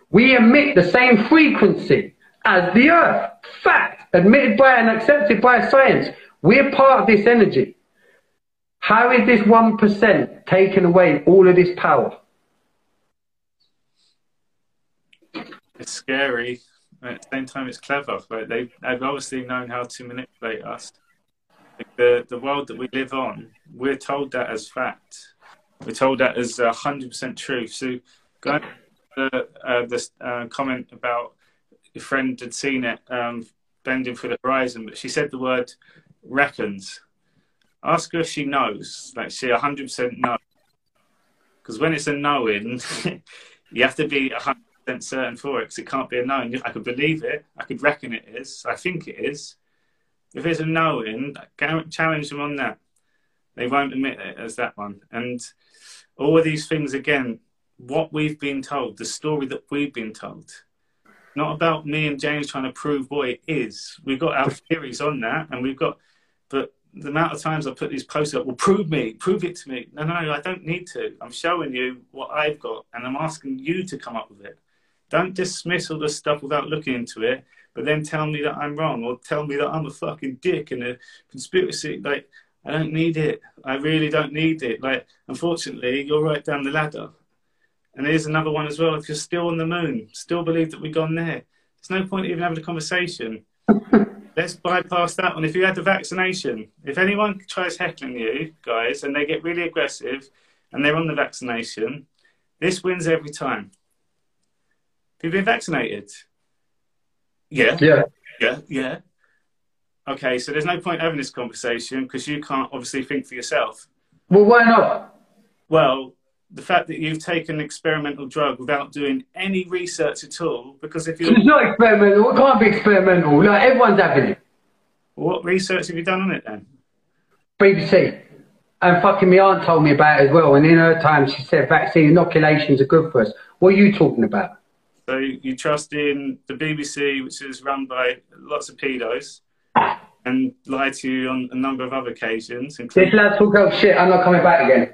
We emit the same frequency as the earth. Fact. Admitted by and accepted by science. We're part of this energy. How is this 1% taking away all of this power? It's scary. At the same time, it's clever. Like they, they've obviously known how to manipulate us. The, the world that we live on, we're told that as fact. We're told that as 100% truth. So, going to uh, uh, comment about your friend had seen it um, bending for the horizon, but she said the word reckons. Ask her if she knows. Like she 100% knows. Because when it's a knowing, you have to be 100% certain for it because it can't be a knowing. I could believe it. I could reckon it is. I think it is. If it's a knowing, challenge them on that. They won't admit it as that one. And all of these things, again, what we've been told, the story that we've been told, not about me and James trying to prove what it is. We've got our theories on that, and we've got, but the amount of times I put these posts up, well, prove me, prove it to me. No, no, I don't need to. I'm showing you what I've got, and I'm asking you to come up with it. Don't dismiss all this stuff without looking into it, but then tell me that I'm wrong or tell me that I'm a fucking dick and a conspiracy. Like, I don't need it. I really don't need it. Like, unfortunately, you're right down the ladder. And here's another one as well. If you're still on the moon, still believe that we've gone there, there's no point even having a conversation. Let's bypass that one. If you had the vaccination, if anyone tries heckling you, guys, and they get really aggressive and they're on the vaccination, this wins every time. Have you been vaccinated? Yeah. Yeah. Yeah. Yeah. Okay, so there's no point having this conversation because you can't obviously think for yourself. Well, why not? Well, the fact that you've taken an experimental drug without doing any research at all, because if you It's not experimental. It can't be experimental. Like everyone's having it. what research have you done on it then? BBC. And fucking my aunt told me about it as well. And in her time, she said vaccine inoculations are good for us. What are you talking about? So you trust in the BBC, which is run by lots of pedos, and lie to you on a number of other occasions, This lad talk out shit. I'm not coming back again.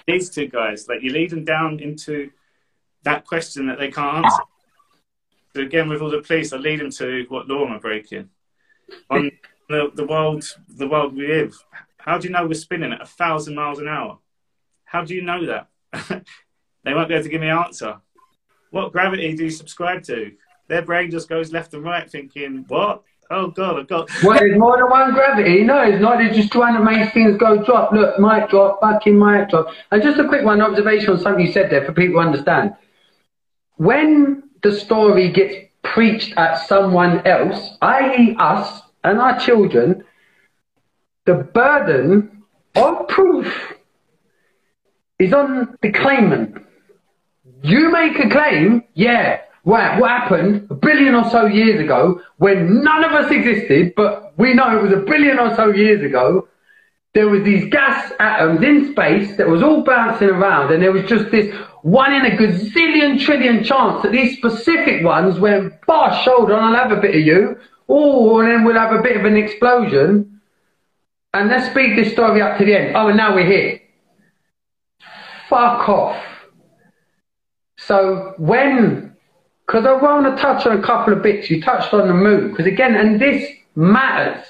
these two guys. Like you lead them down into that question that they can't answer. So again, with all the police, I lead them to what law am I breaking? On the, the world, the world we live. How do you know we're spinning at a thousand miles an hour? How do you know that? they won't be able to give me an answer. What gravity do you subscribe to? Their brain just goes left and right, thinking, "What? Oh God, I've got." Well, there's more than one gravity. No, it's not. They're just trying to make things go drop. Look, might drop, fucking might drop. And just a quick one observation on something you said there for people to understand. When the story gets preached at someone else, i.e., us and our children, the burden of proof is on the claimant. You make a claim, yeah. Wow, what happened a billion or so years ago when none of us existed, but we know it was a billion or so years ago. There was these gas atoms in space that was all bouncing around, and there was just this one in a gazillion trillion chance that these specific ones went bar shoulder and I'll have a bit of you, oh, and then we'll have a bit of an explosion. And let's speed this story up to the end. Oh, and now we're here. Fuck off. So when, because I want to touch on a couple of bits, you touched on the moon, because again, and this matters.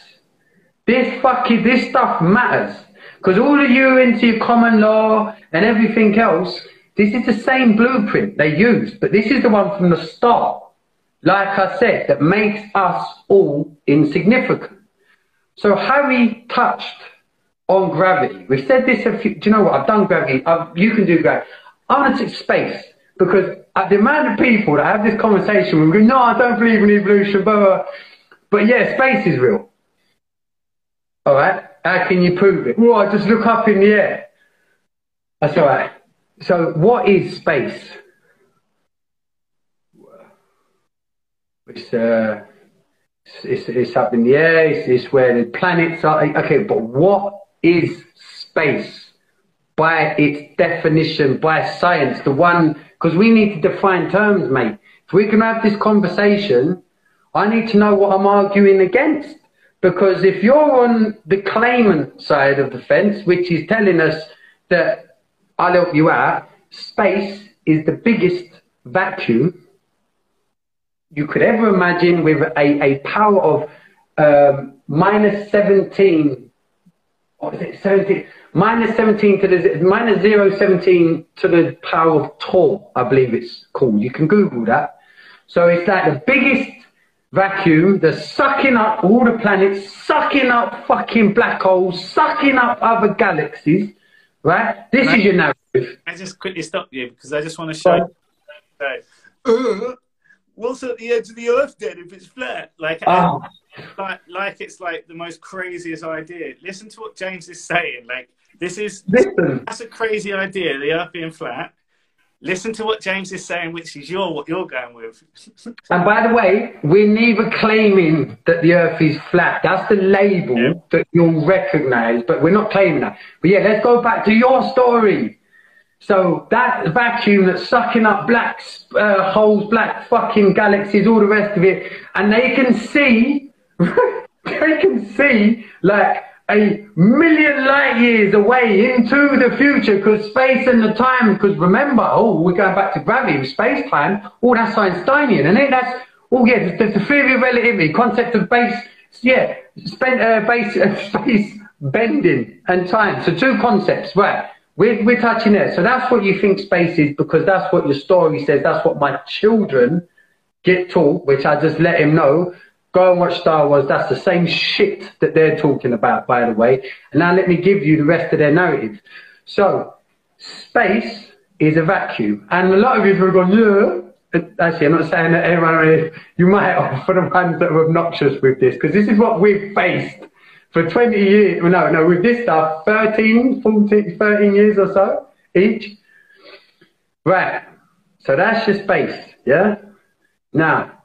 This fucking, this stuff matters. Because all of you into common law and everything else, this is the same blueprint they used, but this is the one from the start, like I said, that makes us all insignificant. So Harry touched on gravity. We've said this a few, do you know what? I've done gravity. I've, you can do gravity. I want to take space because the amount of people that have this conversation, we go, no, I don't believe in evolution, blah, blah. But yeah, space is real. All right. How can you prove it? Well, I just look up in the air. That's all right. So, what is space? It's uh, it's, it's up in the air. It's, it's where the planets are. Okay, but what is space by its definition, by science? The one because we need to define terms, mate. If we're going to have this conversation, I need to know what I'm arguing against. Because if you're on the claimant side of the fence, which is telling us that I'll help you out, space is the biggest vacuum you could ever imagine with a, a power of um, minus 17 what is it, 17, minus 17 to the, minus 0, 17 to the power of Torr, I believe it's called. You can Google that. So it's like the biggest vacuum that's sucking up all the planets, sucking up fucking black holes, sucking up other galaxies, right? This is your narrative. I just quickly stop you because I just want to show. Right. Uh, what's at the edge of the Earth then if it's flat? Like, oh. Like, like it's like the most craziest idea. Listen to what James is saying. Like, this is Listen. that's a crazy idea. The Earth being flat. Listen to what James is saying, which is your what you're going with. and by the way, we're neither claiming that the Earth is flat. That's the label yeah. that you'll recognise, but we're not claiming that. But yeah, let's go back to your story. So that vacuum that's sucking up black uh, holes, black fucking galaxies, all the rest of it, and they can see, they can see like a million light years away into the future because space and the time, because remember, oh, we're going back to gravity, space time, oh, that's Einsteinian, and it? That's, oh, yeah, there's the theory of relativity, concept of base, yeah, spent, uh, base, uh, space bending and time. So two concepts, right? We're, we're touching there. So that's what you think space is because that's what your story says. That's what my children get taught, which I just let him know. Go and watch Star Wars. That's the same shit that they're talking about, by the way. And now let me give you the rest of their narrative. So, space is a vacuum. And a lot of you are going, yeah. Actually, I'm not saying that everyone, you might have for the ones that are obnoxious with this, because this is what we've faced for 20 years. No, no, with this stuff, 13, 14, 13 years or so each. Right. So that's your space, yeah? Now,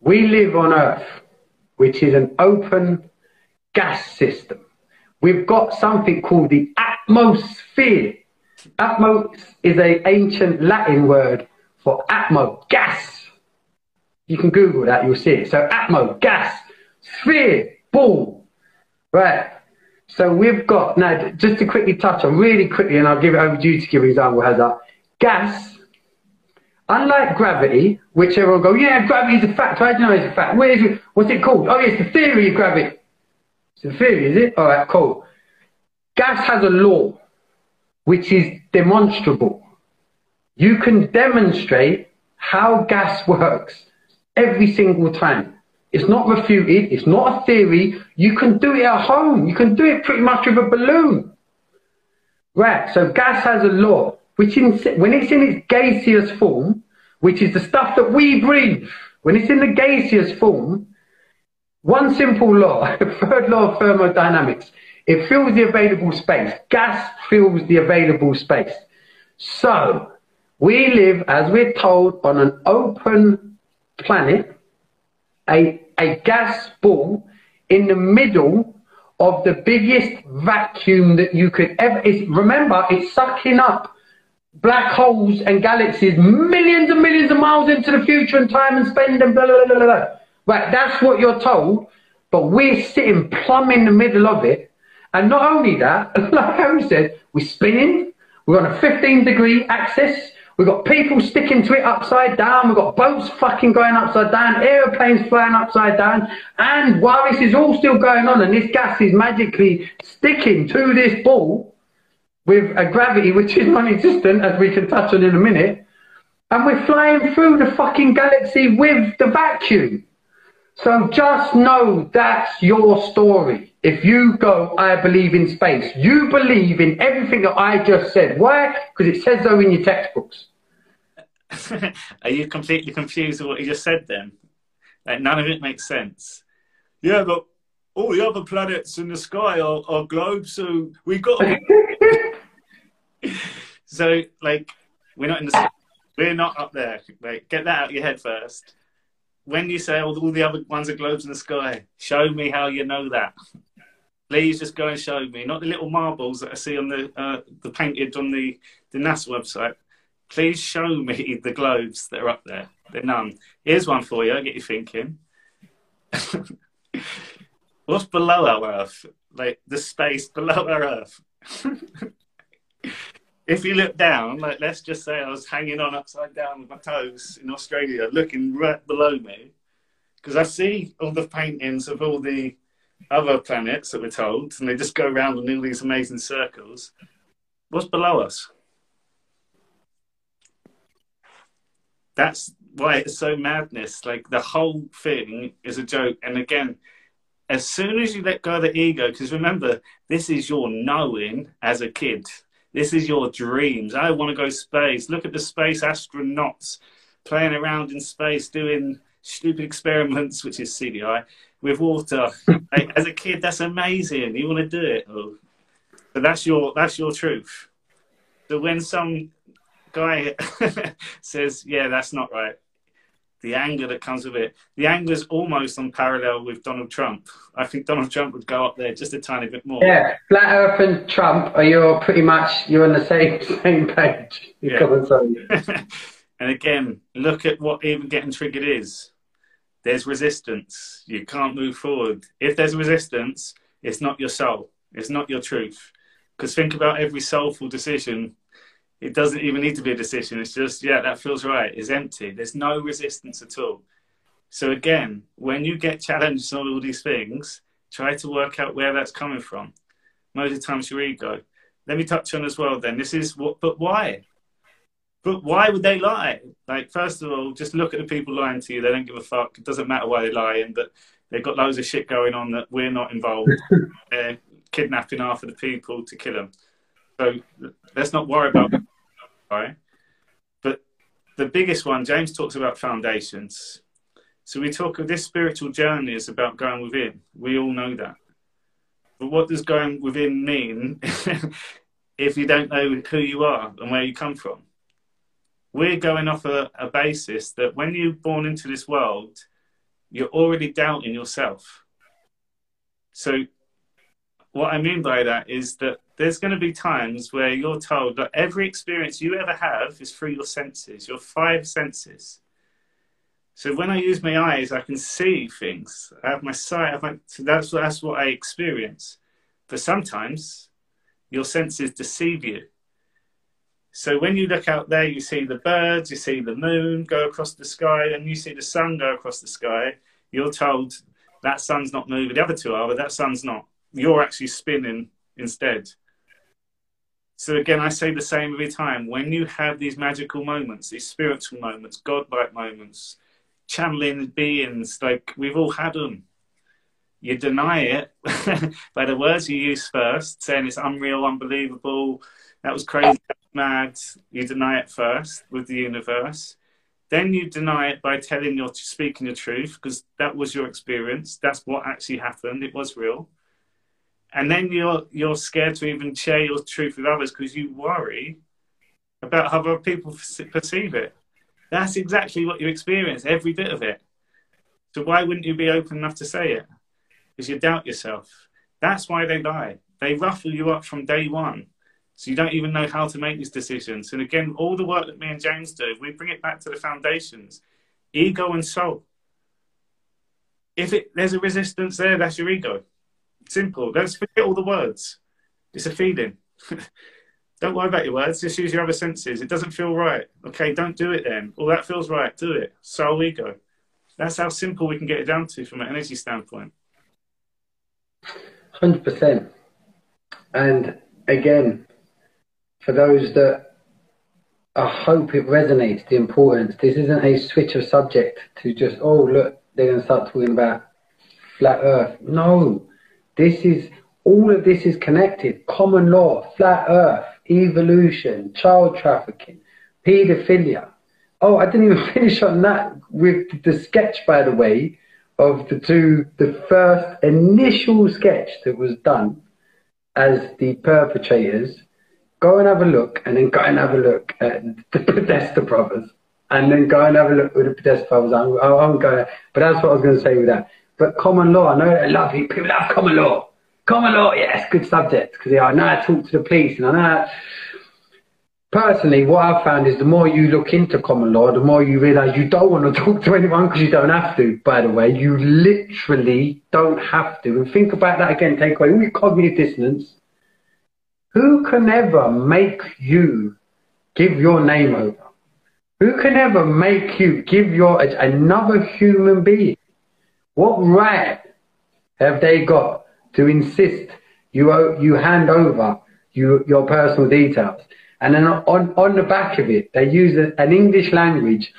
we live on Earth which is an open gas system. We've got something called the atmosphere. Atmos is an ancient Latin word for atmo, gas. You can Google that, you'll see it. So atmo, gas, sphere, ball. Right. So we've got, now just to quickly touch on, really quickly, and I'll give it over to you to give an example, Hazza. Gas Unlike gravity, which everyone go, yeah, gravity is a fact. I do you know it's a fact? Where is it? What's it called? Oh, yeah, it's the theory of gravity. It's the theory, is it? All right, cool. Gas has a law, which is demonstrable. You can demonstrate how gas works every single time. It's not refuted. It's not a theory. You can do it at home. You can do it pretty much with a balloon. Right. So gas has a law which in, when it's in its gaseous form, which is the stuff that we breathe, when it's in the gaseous form, one simple law, third law of thermodynamics, it fills the available space. Gas fills the available space. So, we live, as we're told, on an open planet, a, a gas ball in the middle of the biggest vacuum that you could ever. It's, remember, it's sucking up black holes and galaxies millions and millions of miles into the future and time and spend and blah, blah, blah, blah, blah. Right, that's what you're told, but we're sitting plumb in the middle of it. And not only that, like Harry said, we're spinning, we're on a 15 degree axis, we've got people sticking to it upside down, we've got boats fucking going upside down, aeroplanes flying upside down, and while this is all still going on and this gas is magically sticking to this ball, with a gravity which is non-existent, as we can touch on in a minute, and we're flying through the fucking galaxy with the vacuum. So just know that's your story. If you go, I believe in space, you believe in everything that I just said. Why? Because it says so in your textbooks. Are you completely confused with what you just said then? Like none of it makes sense. Yeah, but all the other planets in the sky are, are globes, so we've got. so, like, we're not in the. We're not up there. Like, get that out of your head first. When you say all, all the other ones are globes in the sky, show me how you know that. Please just go and show me, not the little marbles that I see on the uh, the painted on the the NASA website. Please show me the globes that are up there. They're none. Here's one for you. Get you thinking. What's below our Earth? Like the space below our Earth. If you look down, like let's just say I was hanging on upside down with my toes in Australia, looking right below me, because I see all the paintings of all the other planets that we're told, and they just go around in all these amazing circles. What's below us? That's why it's so madness. Like the whole thing is a joke. And again, as soon as you let go of the ego, because remember, this is your knowing as a kid. This is your dreams. I want to go space. Look at the space astronauts playing around in space doing stupid experiments, which is CGI, with water. as a kid, that's amazing. You want to do it. Oh. But that's your that's your truth. So when some guy says, "Yeah, that's not right," the anger that comes with it. The anger is almost on parallel with Donald Trump. I think Donald Trump would go up there just a tiny bit more. Yeah, Flat Earth and Trump are you pretty much you're on the same same page. Yeah. and again, look at what even getting triggered is. There's resistance. You can't move forward. If there's resistance, it's not your soul. It's not your truth. Because think about every soulful decision it doesn't even need to be a decision. It's just, yeah, that feels right. It's empty. There's no resistance at all. So again, when you get challenged on all these things, try to work out where that's coming from. Most of the times your ego. Let me touch on as well then. This is what, but why? But why would they lie? Like, first of all, just look at the people lying to you. They don't give a fuck. It doesn't matter why they're lying, but they've got loads of shit going on that we're not involved. they're kidnapping half of the people to kill them. So let's not worry about right? But the biggest one, James talks about foundations. So we talk of this spiritual journey is about going within. We all know that. But what does going within mean if you don't know who you are and where you come from? We're going off a, a basis that when you're born into this world, you're already doubting yourself. So what I mean by that is that there's going to be times where you're told that every experience you ever have is through your senses, your five senses. So when I use my eyes, I can see things. I have my sight. Have so that's that's what I experience. But sometimes your senses deceive you. So when you look out there, you see the birds, you see the moon go across the sky, and you see the sun go across the sky. You're told that sun's not moving. The other two are, but that sun's not you're actually spinning instead. So again, I say the same every time. When you have these magical moments, these spiritual moments, godlike moments, channeling beings, like we've all had them. You deny it by the words you use first, saying it's unreal, unbelievable, that was crazy, mad. You deny it first with the universe. Then you deny it by telling your speaking the truth, because that was your experience. That's what actually happened. It was real and then you're you're scared to even share your truth with others because you worry about how other people perceive it. That's exactly what you experience, every bit of it. So why wouldn't you be open enough to say it? Because you doubt yourself. That's why they lie. They ruffle you up from day one. So you don't even know how to make these decisions. And again, all the work that me and James do, we bring it back to the foundations, ego and soul. If it, there's a resistance there, that's your ego. Simple. Let's forget all the words. It's a feeling. don't worry about your words. Just use your other senses. It doesn't feel right. Okay, don't do it then. Well, that feels right. Do it. Soul ego. That's how simple we can get it down to from an energy standpoint. Hundred percent. And again, for those that I hope it resonates the importance. This isn't a switch of subject to just oh look they're going to start talking about flat Earth. No, this is all of this is connected. Common law, flat earth, evolution, child trafficking, paedophilia. Oh, I didn't even finish on that with the sketch, by the way, of the two, the first initial sketch that was done as the perpetrators. Go and have a look, and then go and have a look at the Podesta brothers, and then go and have a look at the Podesta brothers. I'm, I'm going, but that's what I was going to say with that. But common law, I know I love it. People love common law. Common law, yes, good subject because yeah, I know to talk to the police and I know. Personally, what I've found is the more you look into common law, the more you realise you don't want to talk to anyone because you don't have to. By the way, you literally don't have to. And think about that again. Take away all your cognitive dissonance. Who can ever make you give your name over? Who can ever make you give your another human being what right have they got to insist you you hand over you, your personal details? And then on, on the back of it, they use a, an English language,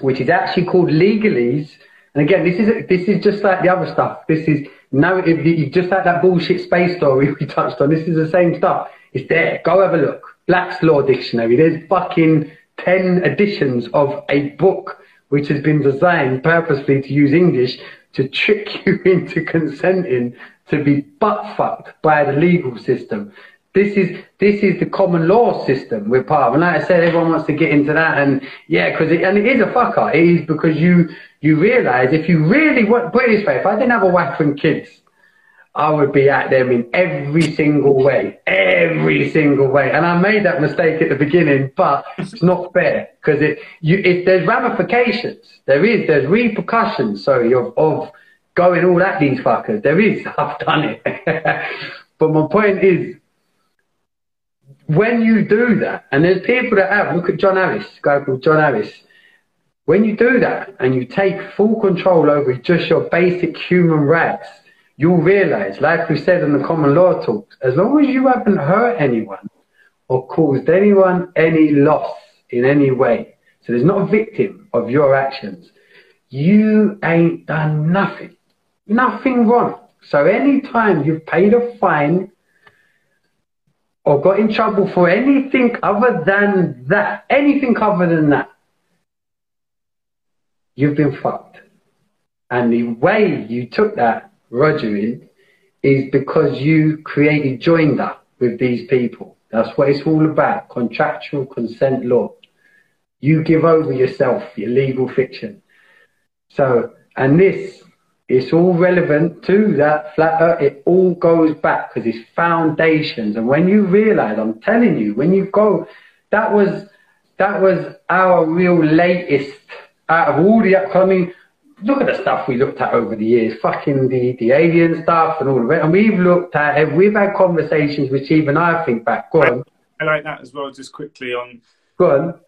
which is actually called legalese. And again, this is this is just like the other stuff. This is narrative, just like that bullshit space story we touched on. This is the same stuff. It's there. Go have a look. Black's Law Dictionary. There's fucking 10 editions of a book which has been designed purposely to use English to trick you into consenting to be butt fucked by the legal system. This is this is the common law system we're part of, and like I said, everyone wants to get into that, and yeah, because it, and it is a fucker. It is because you you realise if you really want put it this way, if I didn't have a wife and kids, I would be at them in every single way, every single way. And I made that mistake at the beginning, but it's not fair because it, you, if there's ramifications, there is, there's repercussions, sorry, of, of going all at these fuckers. There is, I've done it. but my point is, when you do that, and there's people that have, look at John Harris, guy called John Harris. When you do that and you take full control over just your basic human rights, you'll realize, like we said in the common law talks, as long as you haven't hurt anyone or caused anyone any loss in any way, so there's not a victim of your actions, you ain't done nothing. Nothing wrong. So anytime you've paid a fine or got in trouble for anything other than that, anything other than that, you've been fucked. And the way you took that Rogering is because you created joinder with these people. That's what it's all about. Contractual consent law. You give over yourself, your legal fiction. So, and this, it's all relevant to that flat earth. It all goes back because it's foundations. And when you realize, I'm telling you, when you go, that was, that was our real latest out of all the upcoming, look at the stuff we looked at over the years, fucking the, the alien stuff and all of it. And we've looked at it, we've had conversations which even I think back. Go on. I like that as well, just quickly on. Go on.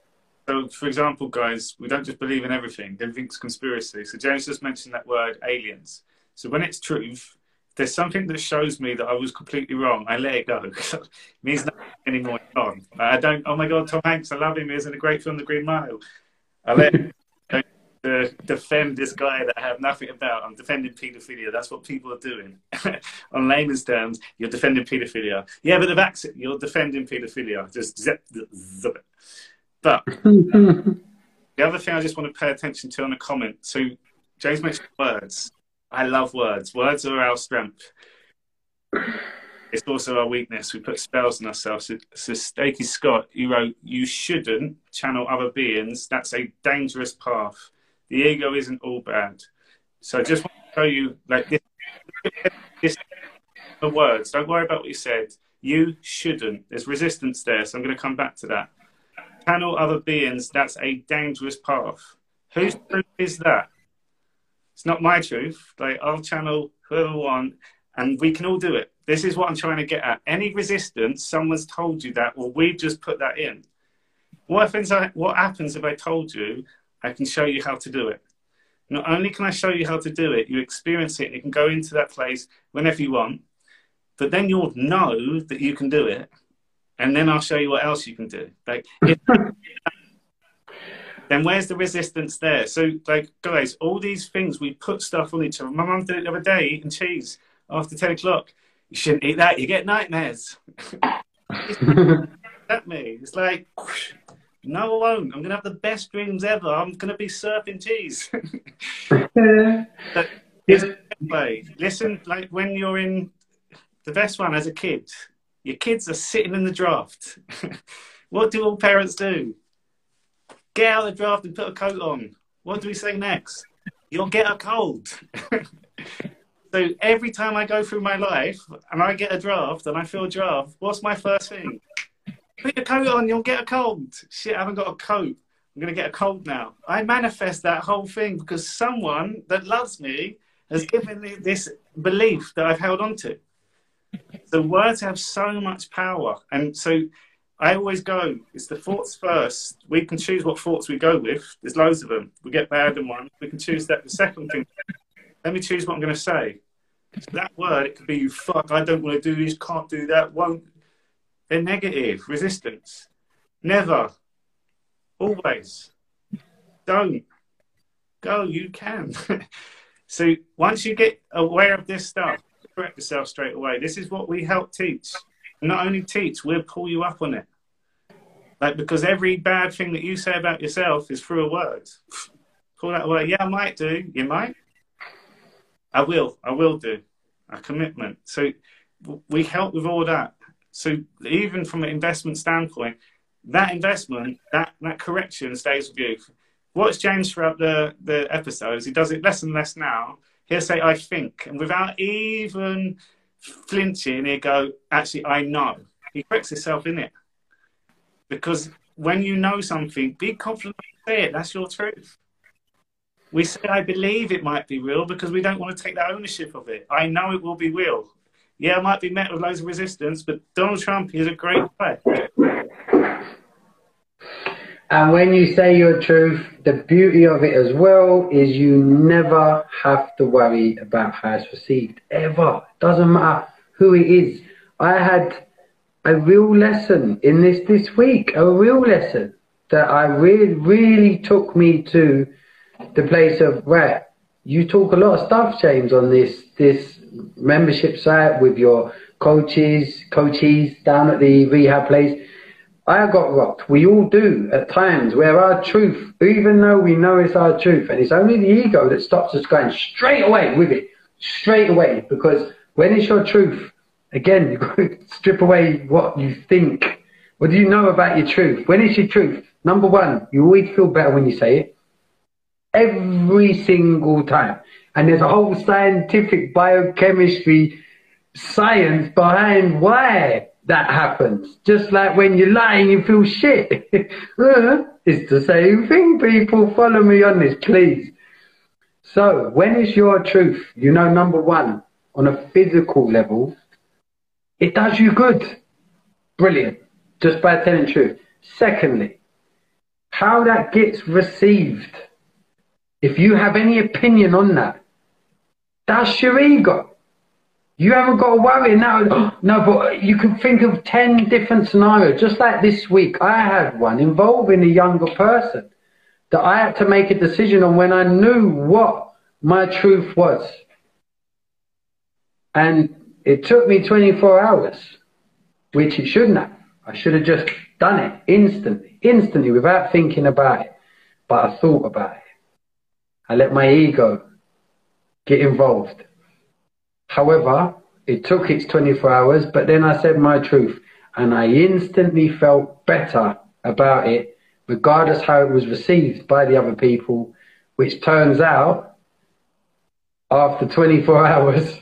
So, for example, guys, we don't just believe in everything, everything's conspiracy. So, James just mentioned that word aliens. So, when it's truth, there's something that shows me that I was completely wrong. I let it go. it means nothing anymore. On. I don't. Oh my God, Tom Hanks! I love him. He's in a great film, The Green Mile. I let to defend this guy that I have nothing about. I'm defending paedophilia. That's what people are doing. On layman's terms, you're defending paedophilia. Yeah, but the vaccine, you're defending paedophilia. Just zip, zip it. But the other thing I just want to pay attention to on the comment. So James mentioned words. I love words. Words are our strength. It's also our weakness. We put spells on ourselves. So, Stakey Scott, you wrote, "You shouldn't channel other beings. That's a dangerous path." The ego isn't all bad. So I just want to tell you, like this, this the words. Don't worry about what you said. You shouldn't. There's resistance there, so I'm going to come back to that. Channel other beings. That's a dangerous path. Whose truth is that? It's not my truth. Like I'll channel whoever I want, and we can all do it. This is what I'm trying to get at. Any resistance, someone's told you that, or we've just put that in. What happens? What happens if I told you I can show you how to do it. Not only can I show you how to do it, you experience it, you can go into that place whenever you want, but then you'll know that you can do it, and then I'll show you what else you can do. Like, if, then where's the resistance there? So, like, guys, all these things we put stuff on each other. My mum did it the other day, eating cheese after ten o'clock. You shouldn't eat that; you get nightmares. at me, it's like. Whoosh, no, I won't. I'm going to have the best dreams ever. I'm going to be surfing cheese. listen, like when you're in the best one as a kid, your kids are sitting in the draft. what do all parents do? Get out of the draft and put a coat on. What do we say next? You'll get a cold. so every time I go through my life and I get a draft and I feel a draft, what's my first thing? Put your coat on, you'll get a cold. Shit, I haven't got a coat. I'm going to get a cold now. I manifest that whole thing because someone that loves me has given me this belief that I've held on to. The words have so much power. And so I always go, it's the thoughts first. We can choose what thoughts we go with. There's loads of them. We get bad in one. We can choose that. The second thing, let me choose what I'm going to say. that word, it could be fuck, I don't want to do this, can't do that, won't. They're negative, resistance. Never. Always. Don't. Go, you can. so once you get aware of this stuff, correct yourself straight away. This is what we help teach. Not only teach, we'll pull you up on it. Like because every bad thing that you say about yourself is through a word. Pull that away. Yeah, I might do. You might. I will. I will do. A commitment. So we help with all that. So even from an investment standpoint, that investment, that that correction stays with you. What's changed throughout the, the episodes. He does it less and less now. He'll say, I think. And without even flinching, he'll go, actually, I know. He corrects himself in it. Because when you know something, be confident say it. That's your truth. We say, I believe it might be real because we don't want to take that ownership of it. I know it will be real. Yeah, it might be met with loads of resistance, but Donald Trump is a great guy. And when you say your truth, the beauty of it as well is you never have to worry about how it's received. Ever. It Doesn't matter who it is. I had a real lesson in this this week, a real lesson that I really, really took me to the place of, where you talk a lot of stuff, James, on this, this membership site with your coaches, coaches down at the rehab place I got rocked. We all do at times where our truth, even though we know it's our truth, and it's only the ego that stops us going straight away with it, straight away. Because when it's your truth, again, you've got to strip away what you think. What do you know about your truth? When it's your truth, number one, you always feel better when you say it. Every single time. And there's a whole scientific biochemistry science behind why that happens. Just like when you're lying, you feel shit. it's the same thing, people. Follow me on this, please. So, when is your truth? You know, number one, on a physical level, it does you good. Brilliant. Just by telling truth. Secondly, how that gets received. If you have any opinion on that, that's your ego. You haven't got to worry now. No, but you can think of 10 different scenarios. Just like this week, I had one involving a younger person that I had to make a decision on when I knew what my truth was. And it took me 24 hours, which it shouldn't have. I should have just done it instantly, instantly, without thinking about it. But I thought about it. I let my ego get involved. However, it took its 24 hours, but then I said my truth and I instantly felt better about it, regardless how it was received by the other people, which turns out after 24 hours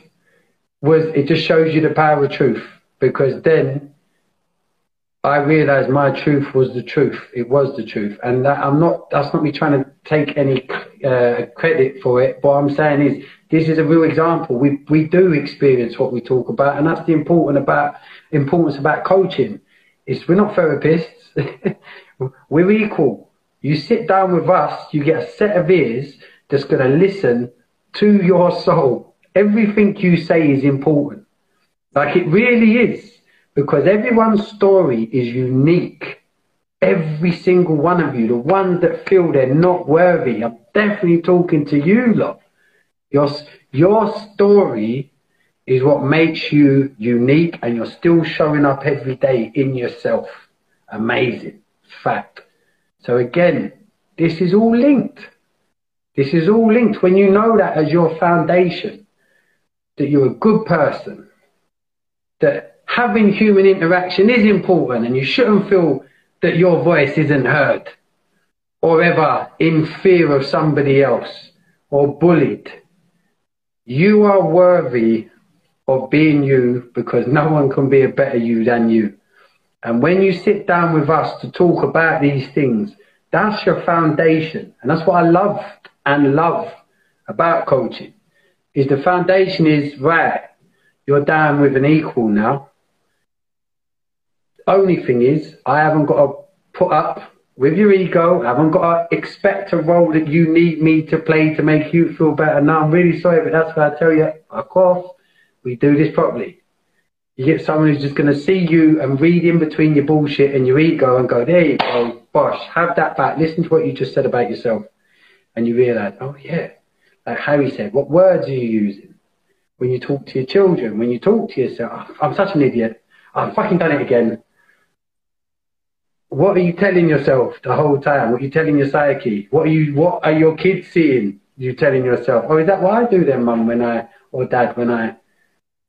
was it just shows you the power of truth because then I realized my truth was the truth. It was the truth, and that I'm not. That's not me trying to take any uh, credit for it. What I'm saying is, this is a real example. We we do experience what we talk about, and that's the important about importance about coaching. Is we're not therapists. we're equal. You sit down with us, you get a set of ears that's going to listen to your soul. Everything you say is important. Like it really is because everyone's story is unique. Every single one of you, the ones that feel they're not worthy, I'm definitely talking to you lot. Your, your story is what makes you unique and you're still showing up every day in yourself. Amazing. Fact. So again, this is all linked. This is all linked. When you know that as your foundation, that you're a good person, that having human interaction is important and you shouldn't feel that your voice isn't heard or ever in fear of somebody else or bullied. You are worthy of being you because no one can be a better you than you. And when you sit down with us to talk about these things, that's your foundation. And that's what I love and love about coaching is the foundation is right. You're down with an equal now. Only thing is, I haven't got to put up with your ego. I haven't got to expect a role that you need me to play to make you feel better. No, I'm really sorry, but that's what I tell you. of course, We do this properly. You get someone who's just going to see you and read in between your bullshit and your ego and go, there you go, bosh, have that back. Listen to what you just said about yourself. And you realize, oh, yeah. Like Harry said, what words are you using? When you talk to your children, when you talk to yourself, oh, I'm such an idiot. I've fucking done it again. What are you telling yourself the whole time? What are you telling your psyche? What are you? What are your kids seeing? You telling yourself? Oh, is that what I do then, mum, when I or dad when I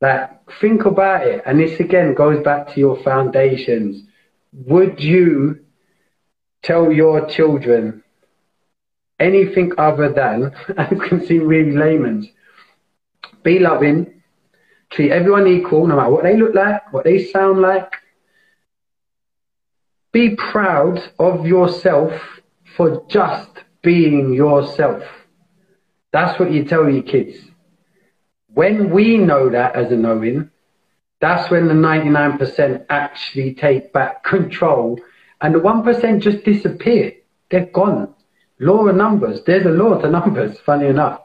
like think about it? And this again goes back to your foundations. Would you tell your children anything other than, and can seem really layman's, be loving, treat everyone equal, no matter what they look like, what they sound like, be proud of yourself for just being yourself. That's what you tell your kids. When we know that as a knowing, that's when the 99% actually take back control and the 1% just disappear. They're gone. Law of numbers. There's a law to numbers, funny enough.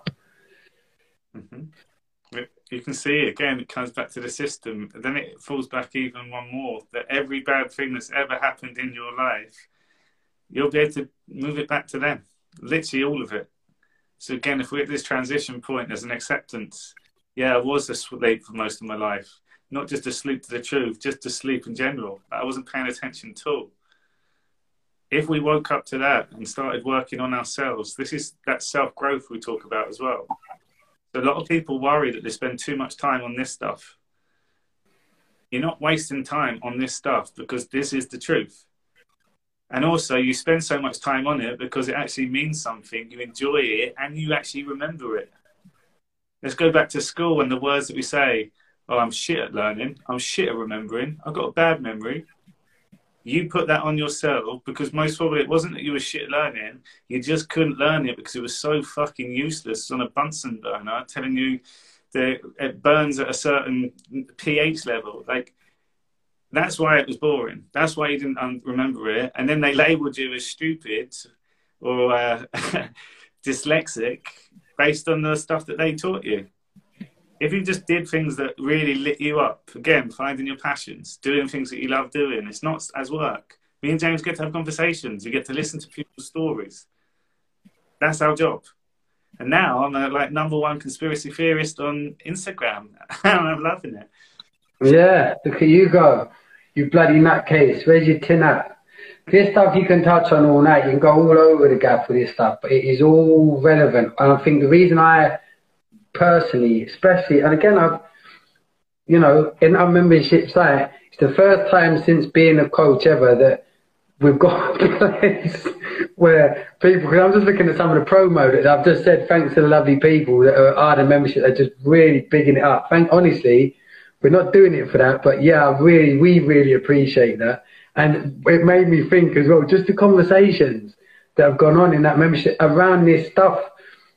You can see again it comes back to the system then it falls back even one more that every bad thing that's ever happened in your life you'll be able to move it back to them. Literally all of it. So again if we're at this transition point there's an acceptance yeah i was asleep for most of my life. Not just asleep to the truth just asleep in general. I wasn't paying attention at all. If we woke up to that and started working on ourselves this is that self growth we talk about as well so a lot of people worry that they spend too much time on this stuff. You're not wasting time on this stuff because this is the truth. And also, you spend so much time on it because it actually means something, you enjoy it, and you actually remember it. Let's go back to school and the words that we say Oh, I'm shit at learning, I'm shit at remembering, I've got a bad memory, you put that on yourself because most probably it wasn't that you were shit learning. You just couldn't learn it because it was so fucking useless on a Bunsen burner telling you that it burns at a certain pH level. Like, that's why it was boring. That's why you didn't remember it. And then they labeled you as stupid or uh, dyslexic based on the stuff that they taught you if you just did things that really lit you up, again, finding your passions, doing things that you love doing, it's not as work. Me and James get to have conversations. You get to listen to people's stories. That's our job. And now I'm a like number one conspiracy theorist on Instagram, and I'm loving it. Yeah, look at you go. You bloody nutcase. Where's your tin at? This stuff you can touch on all night. You can go all over the gap with this stuff, but it is all relevant. And I think the reason I personally, especially, and again, I've, you know, in our membership site, it's the first time since being a coach ever that we've got a place where people, because I'm just looking at some of the promo that I've just said, thanks to the lovely people that are, are the membership, they're just really bigging it up. Thank, honestly, we're not doing it for that, but yeah, really, we really appreciate that. And it made me think as well, just the conversations that have gone on in that membership around this stuff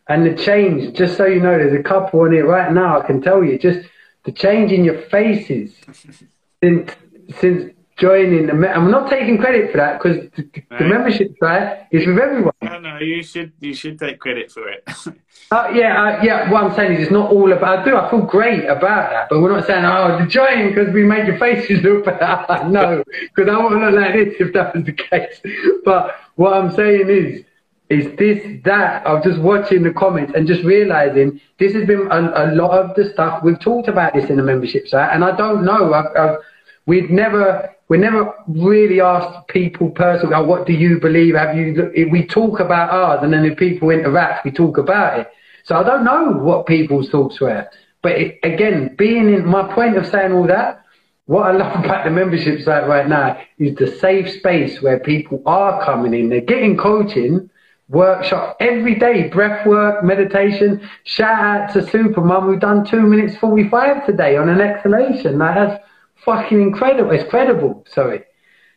and the change, just so you know, there's a couple on it right now. I can tell you, just the change in your faces since since joining the. I'm not taking credit for that because the, the, membership site is with everyone. No, no, you should you should take credit for it. uh, yeah, uh, yeah. What I'm saying is, it's not all about. I do. I feel great about that, but we're not saying, oh, the join because we make your faces look better. no, because I wouldn't look like this if that was the case. But what I'm saying is is this that was just watching the comments and just realizing this has been a, a, lot of the stuff we've talked about this in the membership site, and I don't know. I've, I've, we've never we never really asked people personally, oh, what do you believe? Have you? We talk about ours, and then if people interact, we talk about it. So I don't know what people's thoughts were, but it, again, being in my point of saying all that. What I love about the membership site right now is the safe space where people are coming in. They're getting coaching, workshop every day, breath work, meditation. Shout out to Supermum who done two minutes 45 today on an exhalation. Like, that's fucking incredible. It's credible, sorry.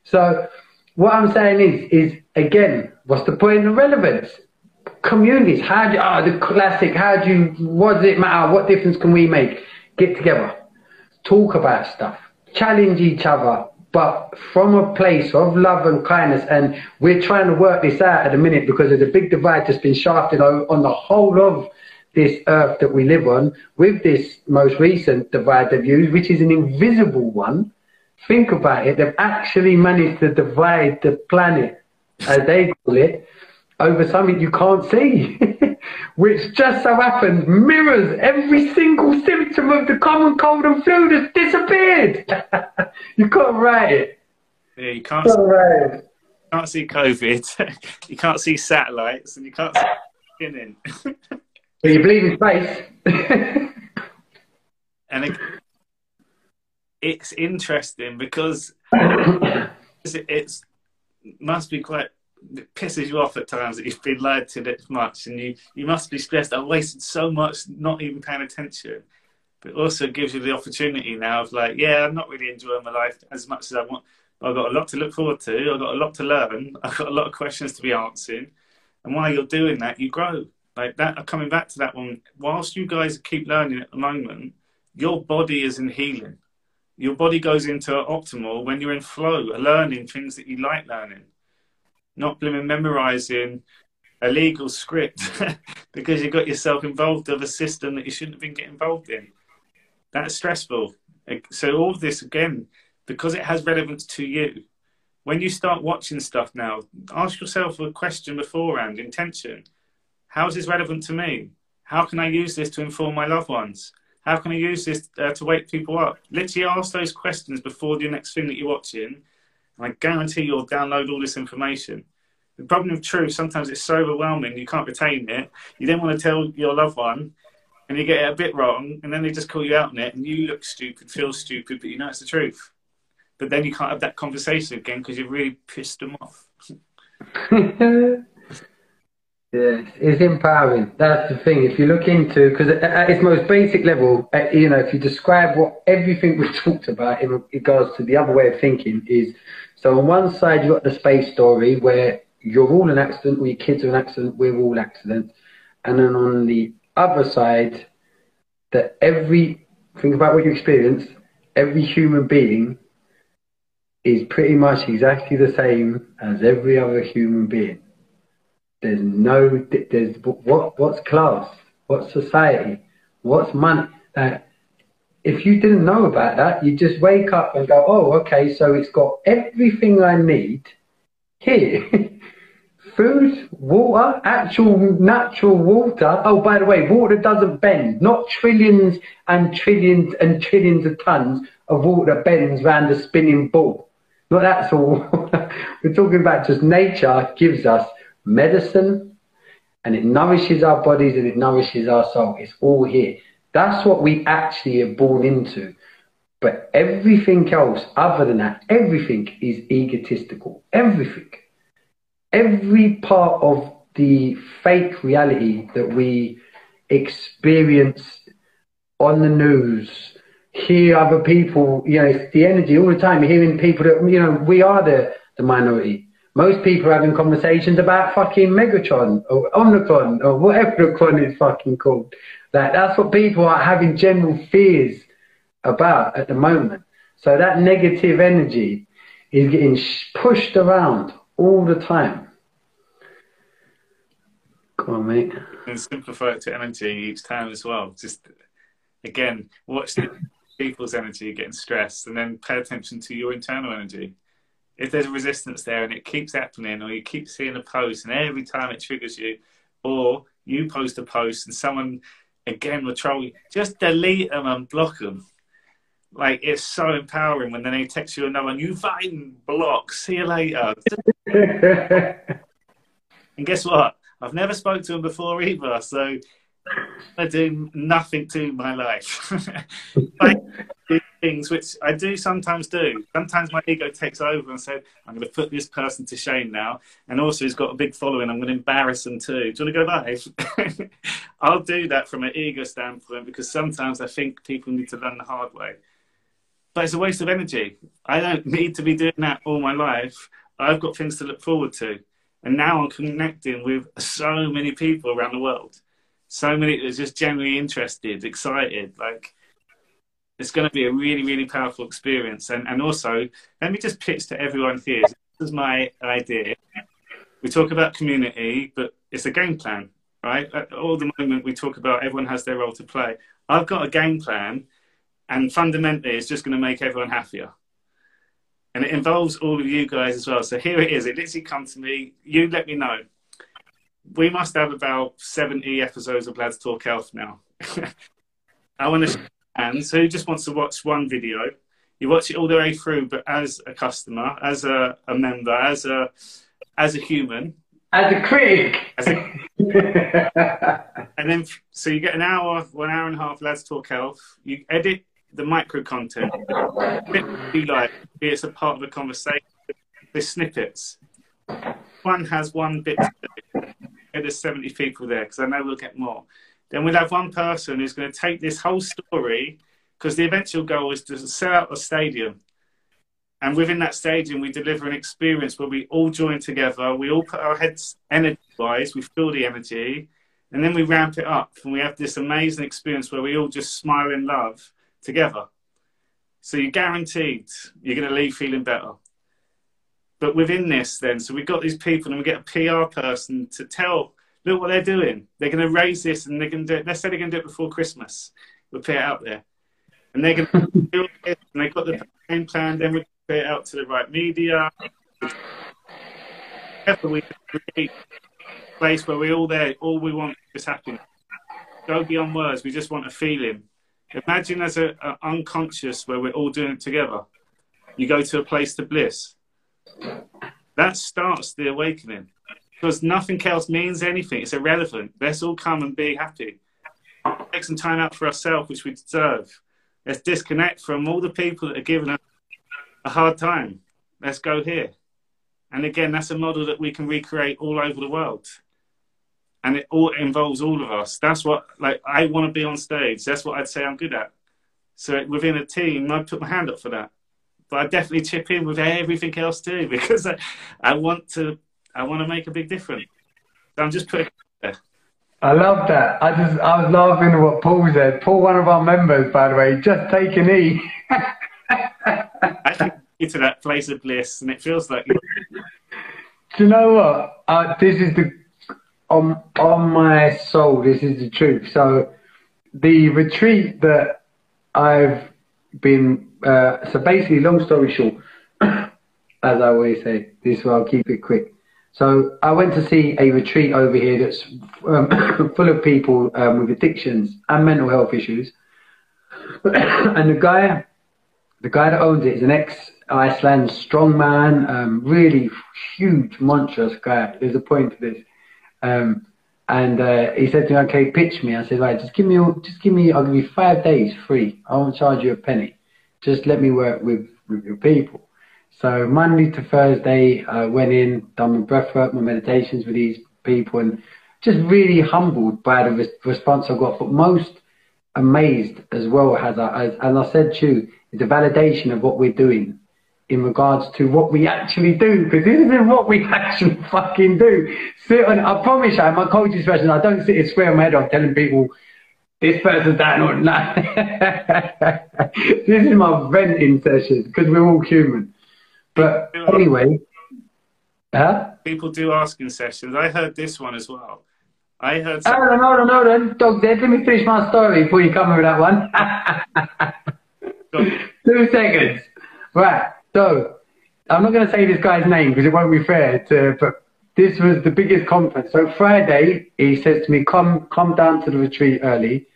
So what I'm saying is, is again, what's the point of relevance? Communities, how do, oh, the classic, how do you, what does it matter? What difference can we make? Get together, talk about stuff, challenge each other, but from a place of love and kindness. And we're trying to work this out at the minute because there's a big divide that's been shafted on the whole of this earth that we live on, with this most recent divide they've used, which is an invisible one, think about it, they've actually managed to divide the planet, as they call it, over something you can't see, which just so happens mirrors every single symptom of the common cold and flu that's disappeared. you can't write it. Yeah, you can't. can't write it can't see COVID, you can't see satellites, and you can't see but you believe in space. and it, it's interesting because it's must be quite it pisses you off at times that you've been lied to this much and you, you must be stressed. I wasted so much not even paying attention. But also gives you the opportunity now of like, yeah, I'm not really enjoying my life as much as I want. I've got a lot to look forward to. I've got a lot to learn. I've got a lot of questions to be answering. And while you're doing that, you grow. Like that, coming back to that one, whilst you guys keep learning at the moment, your body is in healing. Your body goes into optimal when you're in flow, learning things that you like learning, not blooming memorizing a legal script because you got yourself involved of a system that you shouldn't have been getting involved in. That's stressful. So all this again, because it has relevance to you. When you start watching stuff now, ask yourself a question beforehand, intention. How is this relevant to me? How can I use this to inform my loved ones? How can I use this uh, to wake people up? Literally ask those questions before the next thing that you're watching, I guarantee you'll download all this information. The problem with truth, sometimes it's so overwhelming you can't retain it. You then want to tell your loved one, and you get it a bit wrong, and then they just call you out on it, and you look stupid, feel stupid, but you know it's the truth but then you can't have that conversation again because you've really pissed them off. yeah, it's empowering. That's the thing. If you look into, because at its most basic level, uh, you know, if you describe what everything we've talked about in regards to the other way of thinking is, so on one side you've got the space story where you're all an accident, or your kids are an accident, we're all accidents, and then on the other side, that every think about what you experience, every human being is pretty much exactly the same as every other human being. There's no, there's what, what's class, what's society, what's money. Uh, if you didn't know about that, you just wake up and go, oh, okay, so it's got everything I need here. Food, water, actual natural water. Oh, by the way, water doesn't bend. Not trillions and trillions and trillions of tons of water bends round a spinning ball. But that's all. We're talking about just nature gives us medicine and it nourishes our bodies and it nourishes our soul. It's all here. That's what we actually are born into. But everything else, other than that, everything is egotistical. Everything. Every part of the fake reality that we experience on the news, hear other people, you know, it's the energy all the time. Hearing people that, you know, we are the, the minority. Most people are having conversations about fucking Megatron or Omnicron or whatever the con is fucking called. That that's what people are having general fears about at the moment. So that negative energy is getting pushed around all the time. Come on, mate. And simplify it to energy each time as well. Just again, watch the people's energy getting stressed and then pay attention to your internal energy. If there's a resistance there and it keeps happening, or you keep seeing a post and every time it triggers you, or you post a post and someone again will troll you, just delete them and block them. Like it's so empowering when then they text you another one, you fine block, see you later. and guess what? I've never spoke to them before either, so I do nothing to my life. I do things which I do sometimes do. Sometimes my ego takes over and says, I'm going to put this person to shame now. And also, he's got a big following. I'm going to embarrass him too. Do you want to go live? I'll do that from an ego standpoint because sometimes I think people need to learn the hard way. But it's a waste of energy. I don't need to be doing that all my life. I've got things to look forward to. And now I'm connecting with so many people around the world so many that are just genuinely interested, excited. Like it's going to be a really, really powerful experience. And and also, let me just pitch to everyone here. This is my idea. We talk about community, but it's a game plan. right? At all the moment we talk about everyone has their role to play. I've got a game plan, and fundamentally, it's just going to make everyone happier. And it involves all of you guys as well. So here it is. It literally comes to me. You let me know. We must have about 70 episodes of Lads Talk Health now. I want to hands So, who just wants to watch one video. You watch it all the way through, but as a customer, as a, a member, as a as a human, as a critic. As a, and then, so you get an hour, one hour and a half, Lads Talk Health. You edit the micro content. Be like, it's a part of a conversation. There's snippets. One has one bit. There's 70 people there because I know we'll get more. Then we'll have one person who's going to take this whole story because the eventual goal is to sell out a stadium and within that stadium, we deliver an experience where we all join together, we all put our heads energy wise, we feel the energy, and then we ramp it up and we have this amazing experience where we all just smile in love together. So you're guaranteed you're going to leave feeling better. But within this, then, so we've got these people and we get a PR person to tell, look what they're doing. They're going to raise this and they're going to do it. Let's say they're going to do it before Christmas. We'll put it out there. And they're going to do it and they've got the game plan. Then we put it out to the right media. we create a place where we all there, all we want is happiness. Go beyond words, we just want a feeling. Imagine as a, a unconscious where we're all doing it together. You go to a place to bliss. That starts the awakening. Because nothing else means anything. It's irrelevant. Let's all come and be happy. Take some time out for ourselves, which we deserve. Let's disconnect from all the people that are giving us a hard time. Let's go here. And again, that's a model that we can recreate all over the world. And it all involves all of us. That's what, like, I want to be on stage. That's what I'd say I'm good at. So within a team, I'd put my hand up for that. But I definitely chip in with everything else too, because I, I want to, I want to make a big difference. So I'm just putting I love that. I just, I was laughing at what Paul said. Paul, one of our members, by the way, just take a knee. I think into that place of bliss, and it feels like. Do you know what? Uh, this is the on on my soul. This is the truth. So, the retreat that I've been. Uh, so basically, long story short, as I always say, this will I'll keep it quick. So I went to see a retreat over here that's um, full of people um, with addictions and mental health issues. and the guy the guy that owns it is an ex-Iceland strongman, um, really huge, monstrous guy. There's a point to this. Um, and uh, he said to me, "Okay, pitch me." I said, "Right, just give me, just give me. I'll give you five days free. I won't charge you a penny. Just let me work with with your people." So Monday to Thursday, I went in, done my breathwork, my meditations with these people, and just really humbled by the re- response I got. But most amazed as well as I, as, and I said to you, a validation of what we're doing in regards to what we actually do, because this is what we actually fucking do. Sit on, I promise you, my coaching session, I don't sit and swear my head off telling people, this person's down or not. this is my venting session, because we're all human. But anyway, huh? People do asking sessions. I heard this one as well. I heard. Some... Hold on, hold on, hold on. Dog dead. Let me finish my story before you come with that one. Two seconds. Right. So, I'm not going to say this guy's name because it won't be fair to, but this was the biggest conference. So Friday, he says to me, come, come down to the retreat early.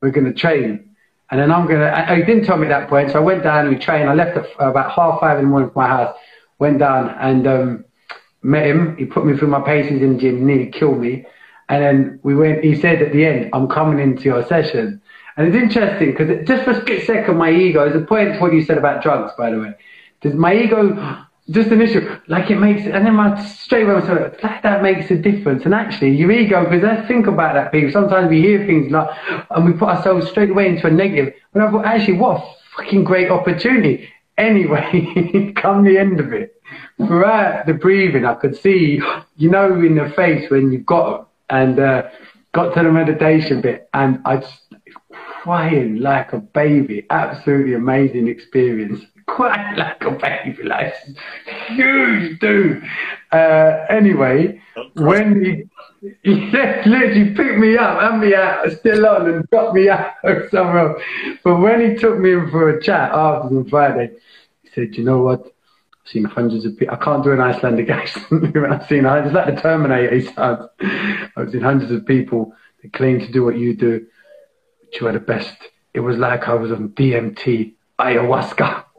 We're going to train. And then I'm going to, he didn't tell me at that point. So I went down and we trained. I left at about half five in the morning from my house, went down and, um, met him. He put me through my paces in the gym, nearly killed me. And then we went, he said at the end, I'm coming into your session. And it's interesting because just for a split second, my ego, is a point to what you said about drugs, by the way. Does my ego, just an issue, like it makes, and then my straight away, so like that makes a difference. And actually, your ego, because I think about that, people, sometimes we hear things like, and we put ourselves straight away into a negative. But I thought, actually, what a fucking great opportunity. Anyway, come the end of it, throughout the breathing, I could see, you know, in the face when you've got and uh, got to the meditation bit, and I just crying like a baby. Absolutely amazing experience. Crying like a baby, like huge dude. Uh, anyway, when he, he literally picked me up, had me out, still on, and dropped me out somewhere else. But when he took me in for a chat after on Friday, he said, "You know what? I've seen hundreds of people. I can't do an Icelandic accent. I've seen it's like the Terminator. He. I've seen hundreds of people that claim to do what you do, but you are the best." It was like I was on DMT, ayahuasca,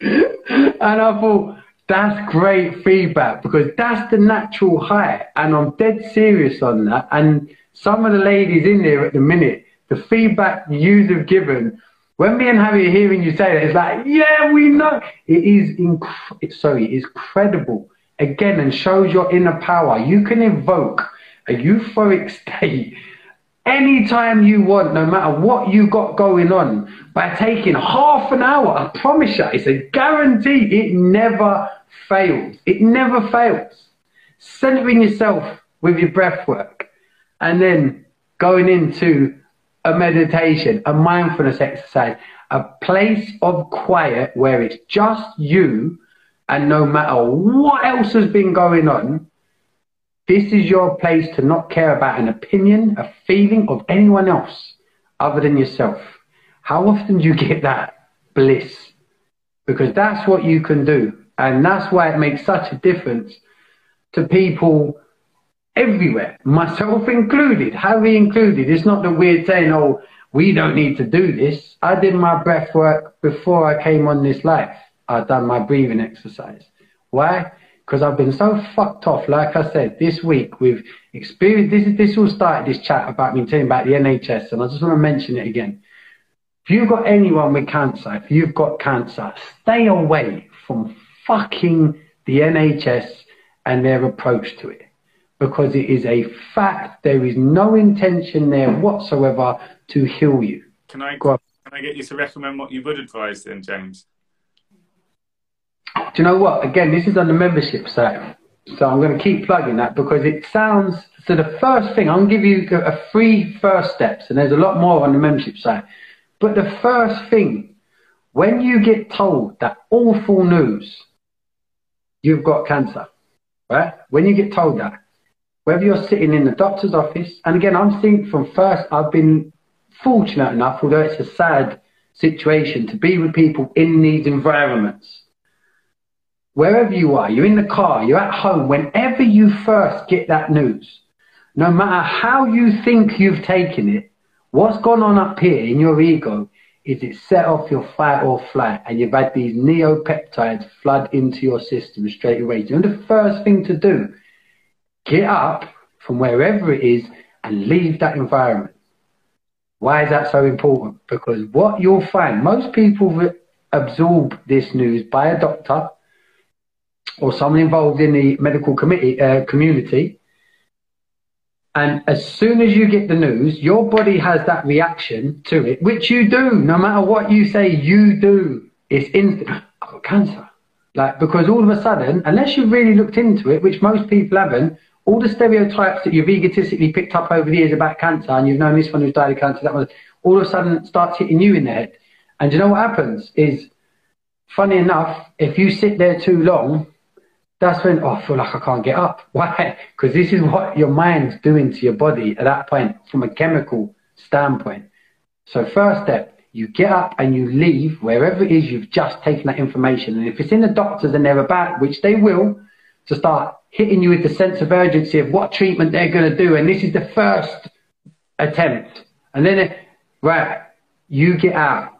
and I thought, that's great feedback because that's the natural high. And I'm dead serious on that. And some of the ladies in there at the minute, the feedback you have given, when me and Harry are hearing you say that, it's like, yeah, we know. It is inc- sorry, it's credible again and shows your inner power. You can evoke a euphoric state anytime you want, no matter what you got going on, by taking half an hour. I promise you, it's a guarantee. It never fails. It never fails. Centering yourself with your breath work and then going into a meditation, a mindfulness exercise, a place of quiet where it's just you and no matter what else has been going on, this is your place to not care about an opinion, a feeling of anyone else other than yourself. How often do you get that bliss? Because that's what you can do. And that's why it makes such a difference to people everywhere, myself included, Harry included. It's not that we're saying, oh, we don't need to do this. I did my breath work before I came on this life. I've done my breathing exercise. Why? Because I've been so fucked off. Like I said, this week we've experienced this. This all started this chat about me telling about the NHS, and I just want to mention it again. If you've got anyone with cancer, if you've got cancer, stay away from fucking the NHS and their approach to it, because it is a fact. There is no intention there whatsoever to heal you. Can I? Can I get you to recommend what you would advise then, James? Do you know what? Again, this is on the membership site. So I'm going to keep plugging that because it sounds. So the first thing, I'm going to give you a free first steps, and there's a lot more on the membership site. But the first thing, when you get told that awful news, you've got cancer, right? When you get told that, whether you're sitting in the doctor's office, and again, I'm seeing from first, I've been fortunate enough, although it's a sad situation, to be with people in these environments wherever you are, you're in the car, you're at home, whenever you first get that news, no matter how you think you've taken it, what's gone on up here in your ego is it set off your fight or flight and you've had these neuropeptides flood into your system straight away. You know the first thing to do? Get up from wherever it is and leave that environment. Why is that so important? Because what you'll find, most people absorb this news by a doctor or someone involved in the medical committee uh, community, and as soon as you get the news, your body has that reaction to it, which you do, no matter what you say, you do. It's instant. I've got cancer. Like, because all of a sudden, unless you've really looked into it, which most people haven't, all the stereotypes that you've egotistically picked up over the years about cancer, and you've known this one who's died of cancer, that one, all of a sudden starts hitting you in the head. And you know what happens is, funny enough, if you sit there too long, that's when oh, I feel like I can't get up. Why? Because this is what your mind's doing to your body at that point from a chemical standpoint. So first step, you get up and you leave wherever it is you've just taken that information. And if it's in the doctors and they're about, which they will, to start hitting you with the sense of urgency of what treatment they're going to do. And this is the first attempt. And then, it, right, you get out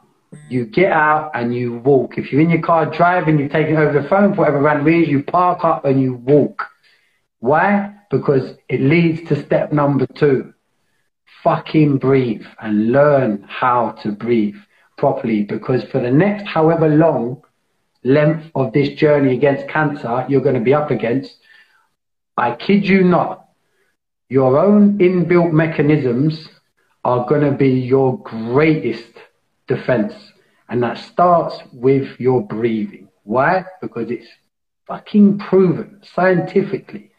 you get out and you walk. If you're in your car driving, you're taking over the phone for whatever random reason, you park up and you walk. Why? Because it leads to step number two. Fucking breathe and learn how to breathe properly because for the next however long length of this journey against cancer you're going to be up against, I kid you not, your own inbuilt mechanisms are going to be your greatest defense. And that starts with your breathing. Why? Because it's fucking proven scientifically.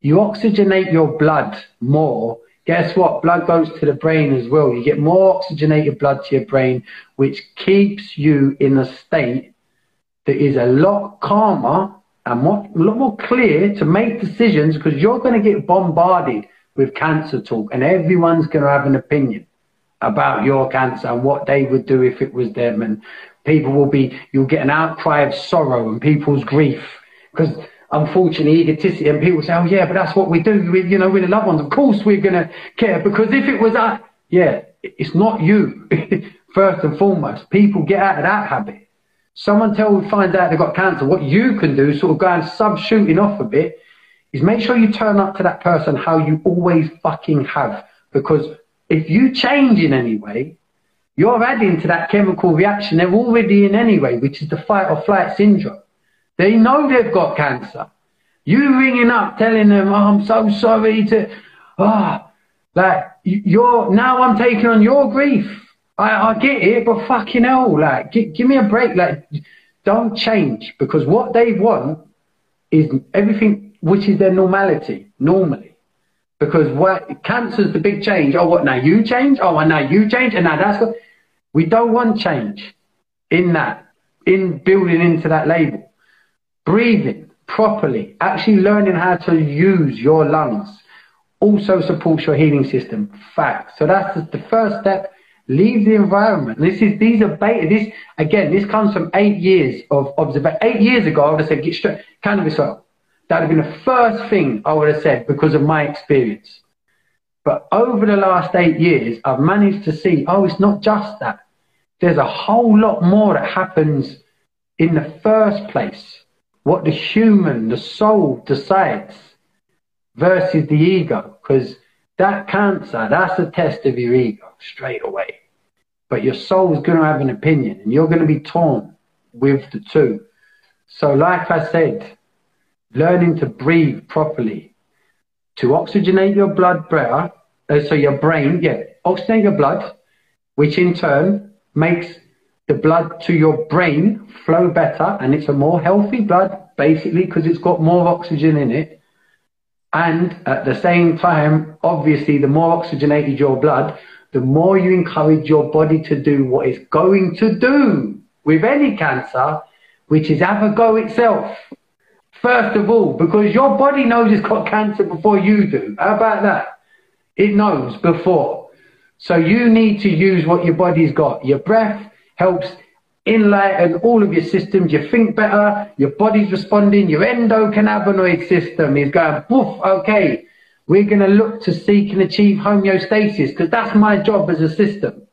You oxygenate your blood more guess what? Blood goes to the brain as well. You get more oxygenated blood to your brain, which keeps you in a state that is a lot calmer and more, a lot more clear to make decisions because you're going to get bombarded with cancer talk and everyone's going to have an opinion about your cancer and what they would do if it was them. And people will be you'll get an outcry of sorrow and people's grief. Because unfortunately egotistic and people say oh yeah but that's what we do. We, you know with the loved ones of course we're going to care because if it was us yeah it's not you. First and foremost people get out of that habit. Someone tell finds out they've got cancer what you can do sort of go and sub shooting off a bit is make sure you turn up to that person how you always fucking have because if you change in any way you're adding to that chemical reaction they're already in anyway which is the fight or flight syndrome they know they've got cancer. You ringing up telling them, oh, I'm so sorry to, ah, oh, like, you're, now I'm taking on your grief. I, I get it, but fucking hell, like, give, give me a break. Like, don't change because what they want is everything which is their normality, normally. Because what cancer's the big change. Oh, what now you change? Oh, and now you change, and now that's what we don't want change in that, in building into that label breathing properly, actually learning how to use your lungs also supports your healing system. Fact. So that's the first step. Leave the environment. This is these are beta. This again. This comes from eight years of observation. Eight years ago, I would have said get straight cannabis oil. That would have been the first thing I would have said because of my experience. But over the last eight years, I've managed to see. Oh, it's not just that. There's a whole lot more that happens in the first place what the human, the soul decides versus the ego. Because that cancer, that's a test of your ego straight away. But your soul is going to have an opinion and you're going to be torn with the two. So, like I said, learning to breathe properly, to oxygenate your blood, uh, so your brain, yeah, oxygenate your blood, which in turn makes the blood to your brain flow better and it's a more healthy blood basically because it's got more oxygen in it. And at the same time obviously the more oxygenated your blood the more you encourage your body to do what it's going to do with any cancer which is have a go itself first of all because your body knows it's got cancer before you do. How about that? It knows before. So you need to use what your body's got. Your breath helps enlighten all of your systems. You think better, your body's responding, your endocannabinoid system is going, poof, okay, we're going to look to seek and achieve homeostasis because that's my job as a system.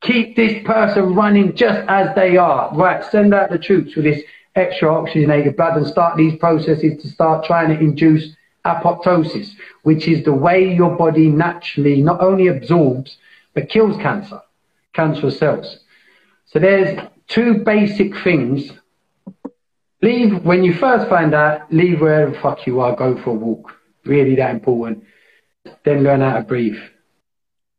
Keep this person running just as they are. Right, send out the troops with this extra oxygenated blood and start these processes to start trying to induce apoptosis, which is the way your body naturally not only absorbs but kills cancer, cancerous cells. So there's two basic things. Leave when you first find out, leave wherever the fuck you are, go for a walk. Really that important. Then learn how to breathe.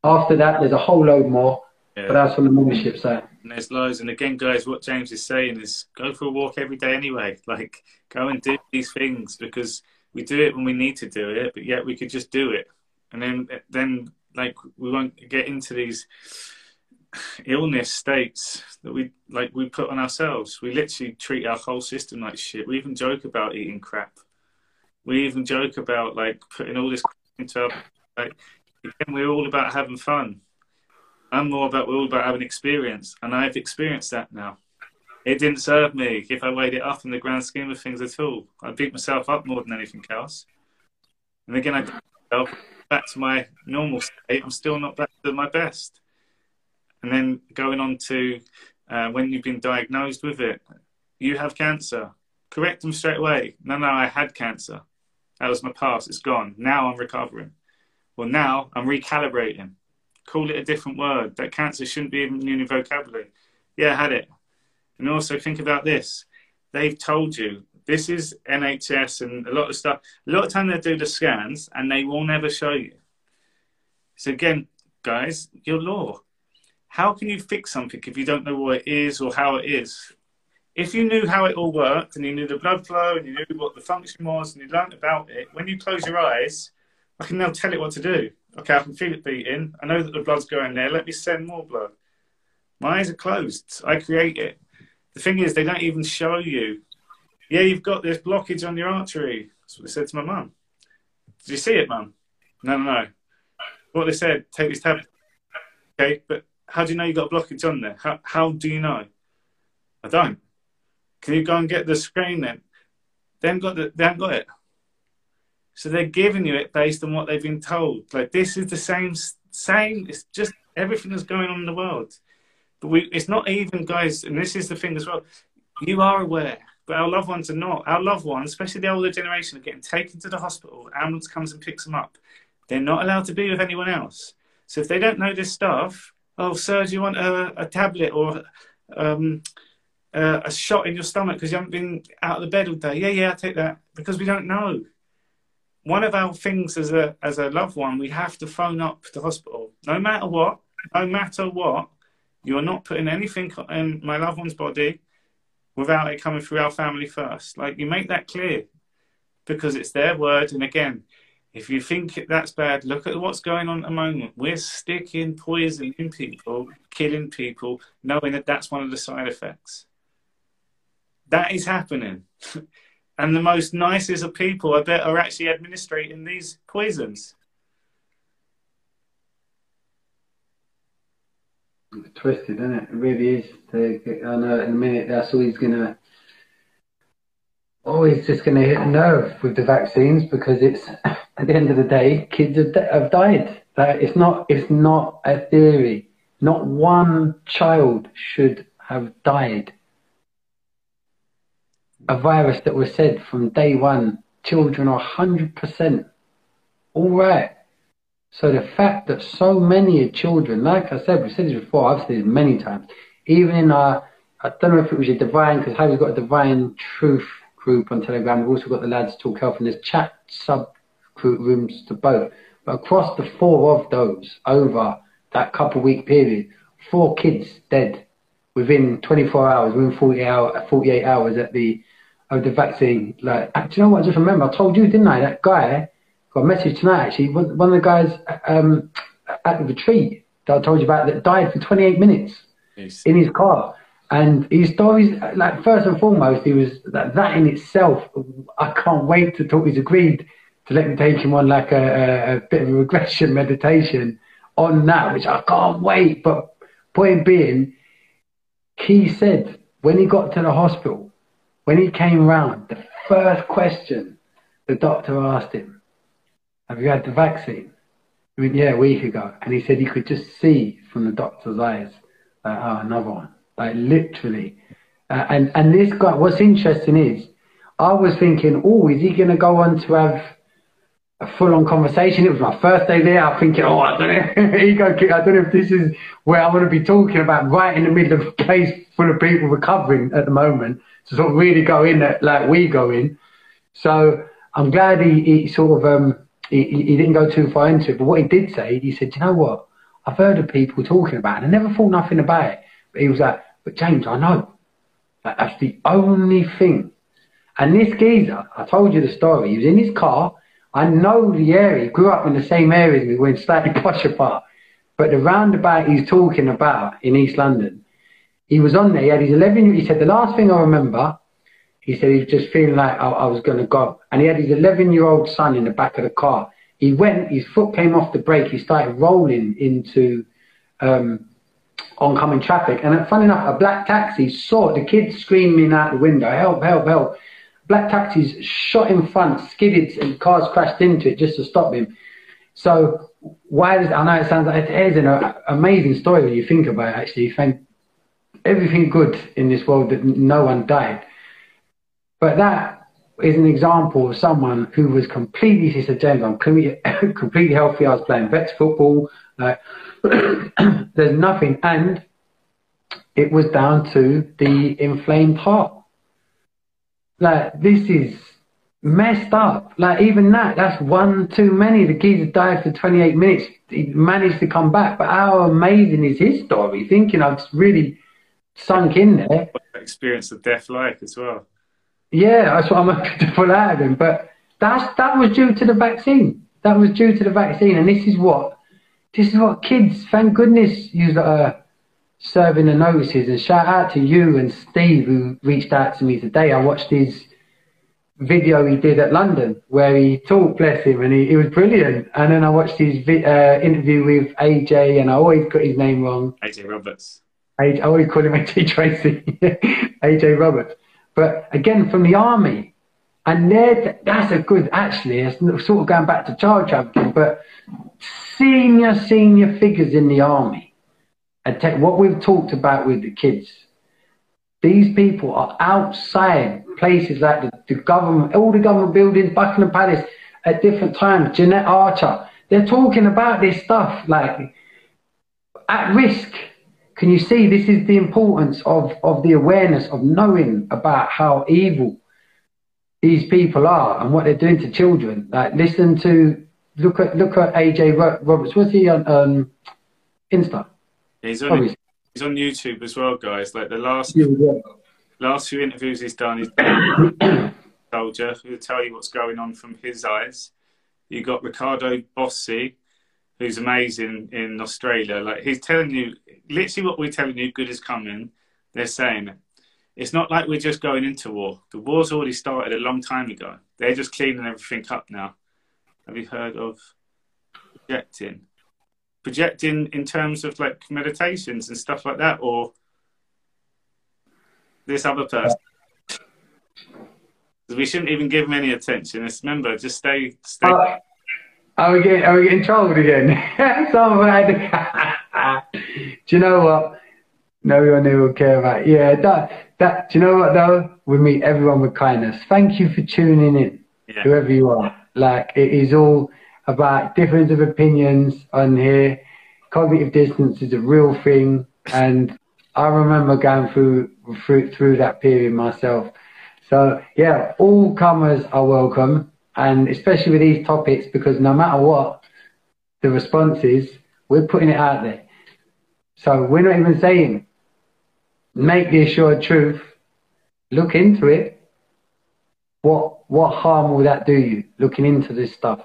After that, there's a whole load more, yeah. but that's on the membership side. And there's loads. And again, guys, what James is saying is go for a walk every day anyway. Like, go and do these things because we do it when we need to do it, but yet we could just do it. And then, then like, we won't get into these illness states that we like we put on ourselves. We literally treat our whole system like shit. We even joke about eating crap. We even joke about like putting all this into our like again, we're all about having fun. I'm more about all about having experience, and I've experienced that now. It didn't serve me if I weighed it up in the grand scheme of things at all. I beat myself up more than anything else. And again, I myself back to my normal state. I'm still not back to my best. And then going on to uh, when you've been diagnosed with it, you have cancer. Correct them straight away. No, no, I had cancer. That was my past. It's gone. Now I'm recovering. Well, now I'm recalibrating. Call it a different word. That cancer shouldn't be even in your vocabulary. Yeah, had it. And also think about this. They've told you this is NHS and a lot of stuff. A lot of time they do the scans and they will never show you. So again, guys, your law how can you fix something if you don't know what it is or how it is? If you knew how it all worked and you knew the blood flow and you knew what the function was and you learned about it, when you close your eyes, I can now tell it what to do. Okay, I can feel it beating. I know that the blood's going there. Let me send more blood. My eyes are closed. I create it. The thing is, they don't even show you. Yeah, you've got this blockage on your artery. That's what they said to my mum. Did you see it, mum? No, no, no. What they said, take this tablet. Okay, but how do you know you've got a blockage on there? How, how do you know? I don't. Can you go and get the screen then? They haven't got, the, they haven't got it. So they're giving you it based on what they've been told. Like this is the same, same. It's just everything that's going on in the world. But we, it's not even, guys. And this is the thing as well. You are aware, but our loved ones are not. Our loved ones, especially the older generation, are getting taken to the hospital. Ambulance comes and picks them up. They're not allowed to be with anyone else. So if they don't know this stuff, oh, sir, do you want a, a tablet or um, uh, a shot in your stomach because you haven't been out of the bed all day? Yeah, yeah, I'll take that because we don't know. One of our things as a as a loved one, we have to phone up the hospital, no matter what, no matter what. You are not putting anything in my loved one's body without it coming through our family first. Like you make that clear because it's their word. And again, if you think that's bad, look at what's going on at the moment. We're sticking poison in people, killing people, knowing that that's one of the side effects. That is happening. and the most nicest of people, I bet, are actually administrating these poisons. Twisted, isn't it? It really is. I know in a minute that's all he's going to always just to hit a nerve with the vaccines because it's at the end of the day, kids have, have died. Like, it's not it's not a theory. Not one child should have died. A virus that was said from day one, children are hundred percent all right. So the fact that so many children, like I said, we've said this before, I've said it many times, even in our, I don't know if it was a divine, because Harry's got a divine truth group on Telegram. We've also got the lads talk health and there's chat sub rooms to both. But across the four of those over that couple week period, four kids dead within 24 hours, within 48, hour, 48 hours at the of the vaccine. Like, do you know what? I just remember I told you, didn't I? That guy got a message tonight. Actually, one of the guys um, at the retreat that I told you about that died for 28 minutes yes. in his car. And his stories, like first and foremost, he was that, that in itself. I can't wait to talk. He's agreed to let me take him on like a, a, a bit of a regression meditation on that, which I can't wait. But point being, he said when he got to the hospital, when he came round, the first question the doctor asked him, "Have you had the vaccine?" I mean, yeah, a week ago, and he said he could just see from the doctor's eyes, like, oh, another one, like literally. Uh, and and this guy, what's interesting is, I was thinking, oh, is he going to go on to have a full-on conversation. It was my first day there. I'm thinking, oh, I don't know, ego kick. I don't know if this is where I want to be talking about right in the middle of a place full of people recovering at the moment to sort of really go in like we go in. So I'm glad he, he sort of um, he, he didn't go too far into it. But what he did say, he said, you know what? I've heard of people talking about it. I never thought nothing about it. But he was like, but James, I know. That's the only thing. And this geezer, I told you the story. He was in his car I know the area, He grew up in the same area as me, we're slightly posh apart. But the roundabout he's talking about in East London, he was on there, he had his 11, he said, the last thing I remember, he said he was just feeling like I, I was going to go. And he had his 11 year old son in the back of the car. He went, his foot came off the brake, he started rolling into um, oncoming traffic. And funny enough, a black taxi saw the kid screaming out the window, help, help, help black taxis shot in front, skidded, and cars crashed into it just to stop him. So why does I know it sounds like it is an amazing story when you think about it. Actually, thank everything good in this world that no one died, but that is an example of someone who was completely, James, I'm completely healthy. I was playing vets football. There's nothing, and it was down to the inflamed heart. Like, this is messed up. Like, even that, that's one too many. The geezer died for 28 minutes. He managed to come back. But how amazing is his story? Thinking I've really sunk in there. Experience of death like as well. Yeah, that's what I'm hoping to pull out of him. But that's, that was due to the vaccine. That was due to the vaccine, and this is what this is what kids. Thank goodness you are uh, serving the notices, and shout out to you and Steve who reached out to me today. I watched his video he did at London where he talked, bless him, and he, he was brilliant. And then I watched his vi- uh, interview with AJ, and I always got his name wrong. AJ Roberts. I always call him AJ Tracey, AJ Roberts. But again, from the army, and there, that's a good, actually, it's sort of going back to child trafficking, but senior, senior figures in the army, what we've talked about with the kids. These people are outside places like the, the government, all the government buildings, Buckingham Palace, at different times. Jeanette Archer, they're talking about this stuff like at risk can you see this is the importance of, of the awareness of knowing about how evil these people are and what they're doing to children? Like listen to look at look at AJ Roberts. What's he on um, Insta? He's on he's on YouTube as well, guys. Like the last yeah, yeah. last few interviews he's done, he's soldier who'll tell you what's going on from his eyes. You got Riccardo Bosi, who's amazing in Australia. Like he's telling you literally what we're telling you, good is coming. They're saying it. It's not like we're just going into war. The war's already started a long time ago. They're just cleaning everything up now. Have you heard of projecting? Projecting in terms of like meditations and stuff like that, or this other person? We shouldn't even give them any attention. Just remember, just stay, stay. Uh, are we getting, are we getting trolled again? Someone do you know what? No one will care about. Yeah, that that. Do you know what though? We meet everyone with kindness. Thank you for tuning in, yeah. whoever you are. Like it is all about difference of opinions on here. Cognitive dissonance is a real thing, and I remember going through through through that period myself. So yeah, all comers are welcome, and especially with these topics because no matter what the response is, we're putting it out there. So we're not even saying make the assured truth. Look into it. What what harm will that do you? Looking into this stuff.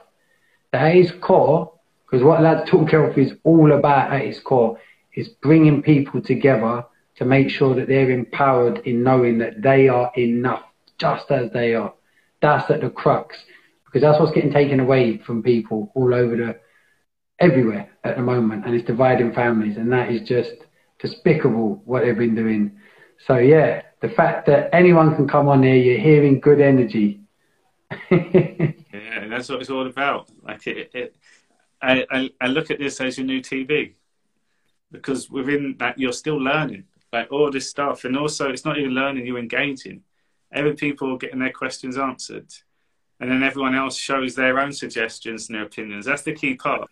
At its core, because what Lads Talk Health is all about at its core is bringing people together to make sure that they're empowered in knowing that they are enough, just as they are. That's at the crux, because that's what's getting taken away from people all over the everywhere at the moment, and it's dividing families, and that is just despicable what they've been doing. So yeah, the fact that anyone can come on here, you're hearing good energy. yeah, that's what it's all about. Like it, it I, I, I look at this as your new TV because within that you're still learning like all this stuff, and also it's not even learning; you're engaging. Every people getting their questions answered, and then everyone else shows their own suggestions and their opinions. That's the key part.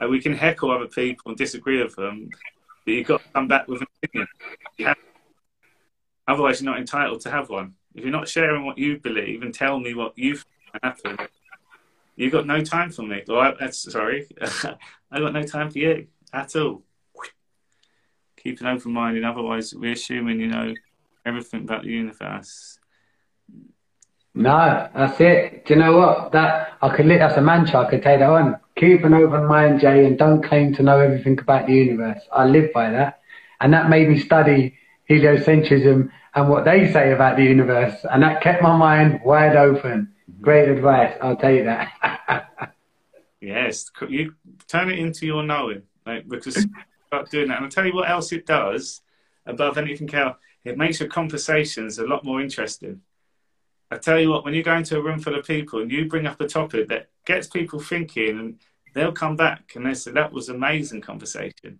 Like we can heckle other people and disagree with them, but you've got to come back with an opinion. Otherwise, you're not entitled to have one. If you're not sharing what you believe and tell me what you think happened, you've got no time for me. Well, I, sorry, I got no time for you at all. Keep an open mind, and otherwise, we're assuming you know everything about the universe. No, that's it. Do you know what? That I could. That's a mantra. I could take that on. Keep an open mind, Jay, and don't claim to know everything about the universe. I live by that, and that made me study heliocentrism and what they say about the universe, and that kept my mind wide open. Great advice. I'll tell you that. yes, you turn it into your knowing, like because start doing that. And I'll tell you what else it does above anything else. It makes your conversations a lot more interesting I tell you what, when you go into a room full of people and you bring up a topic that gets people thinking, and they'll come back and they say that was amazing conversation,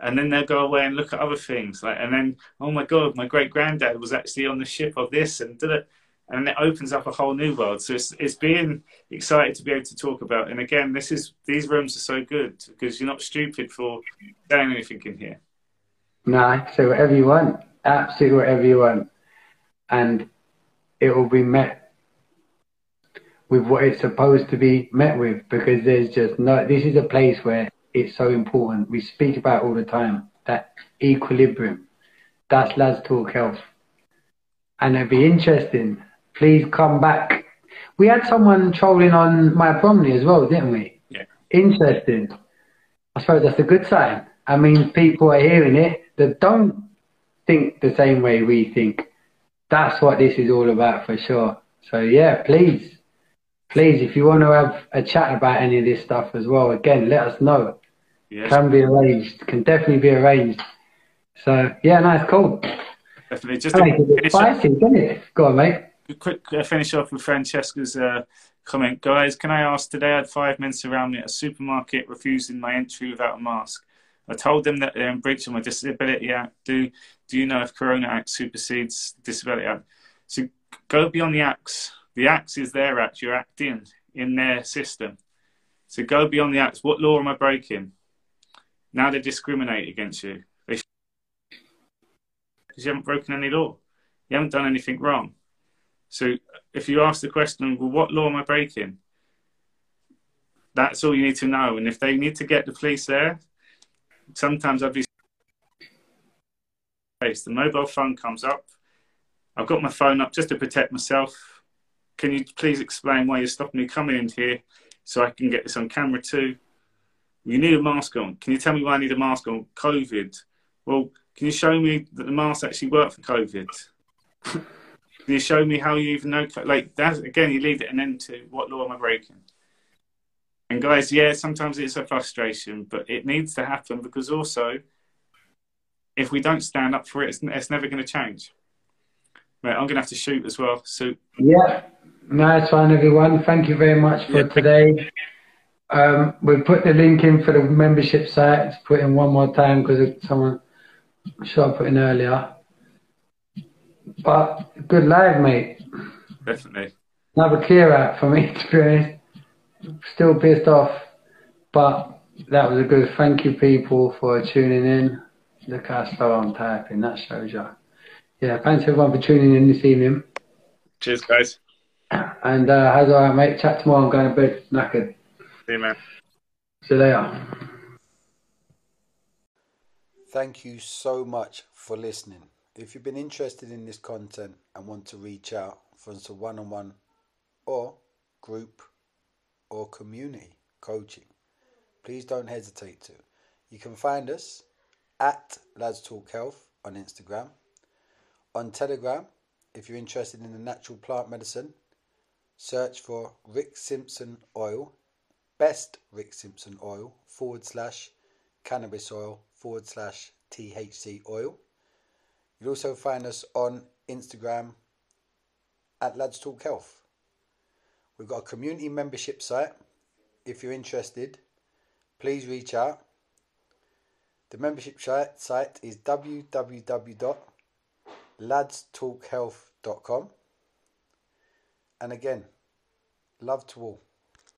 and then they'll go away and look at other things like, and then oh my god, my great granddad was actually on the ship of this, and did it, and it opens up a whole new world. So it's it's being excited to be able to talk about. And again, this is these rooms are so good because you're not stupid for saying anything in here. No, say whatever you want, absolutely whatever you want, and it will be met with what it's supposed to be met with because there's just no this is a place where it's so important we speak about all the time that equilibrium that's lads talk health and it'd be interesting please come back We had someone trolling on my Bromley as well, didn't we? Yeah. Interesting. I suppose that's a good sign. I mean, people are hearing it that don't think the same way we think. That's what this is all about for sure. So yeah, please, please, if you want to have a chat about any of this stuff as well, again, let us know. Yes. Can be arranged. Can definitely be arranged. So yeah, nice, cool. Definitely. Just to it spicy, doesn't it? Go on, mate. quick uh, finish off with Francesca's uh, comment. Guys, can I ask today I had five men surround me at a supermarket refusing my entry without a mask. I told them that they're in breach of my Disability Act. Do do you know if Corona Act supersedes Disability Act? So go beyond the acts. The acts is their act. You're acting in their system. So go beyond the acts. What law am I breaking? Now they discriminate against you. They because you haven't broken any law. You haven't done anything wrong. So if you ask the question, well, what law am I breaking? That's all you need to know. And if they need to get the police there, sometimes I'd be the mobile phone comes up. I've got my phone up just to protect myself. Can you please explain why you're stopping me coming in here so I can get this on camera too? You need a mask on. Can you tell me why I need a mask on? COVID. Well, can you show me that the mask actually worked for COVID? Can you show me how you even know? Like that again, you leave it an end to what law am I breaking? And guys, yeah, sometimes it's a frustration, but it needs to happen because also, if we don't stand up for it, it's, it's never going to change. Right, I'm going to have to shoot as well. So Yeah, nice one, everyone. Thank you very much for Yeah. today. Um, we've put the link in for the membership site. Put in one more time because someone should have put in earlier. But good live, mate. definitely, Another clear out for me, to be honest. Still pissed off, but that was a good thank you, people, for tuning in. Look how slow I'm typing. That shows you. Yeah, thanks everyone for tuning in this evening. cheers, guys. And uh, how's all right, mate? Chat tomorrow. I'm going to bed knackered. See you, man. See you later. Thank you so much for listening. If you've been interested in this content and want to reach out for some one on one or group or community coaching, please don't hesitate to. You can find us at Lads Talk Health on Instagram, on Telegram. If you're interested in the natural plant medicine, search for Rick Simpson Oil, best Rick Simpson Oil forward slash cannabis oil forward slash THC oil. You'll also find us on Instagram at Lads Talk Health. We've got a community membership site. If you're interested, please reach out. The membership site is www.ladstalkhealth.com. And again, love to all.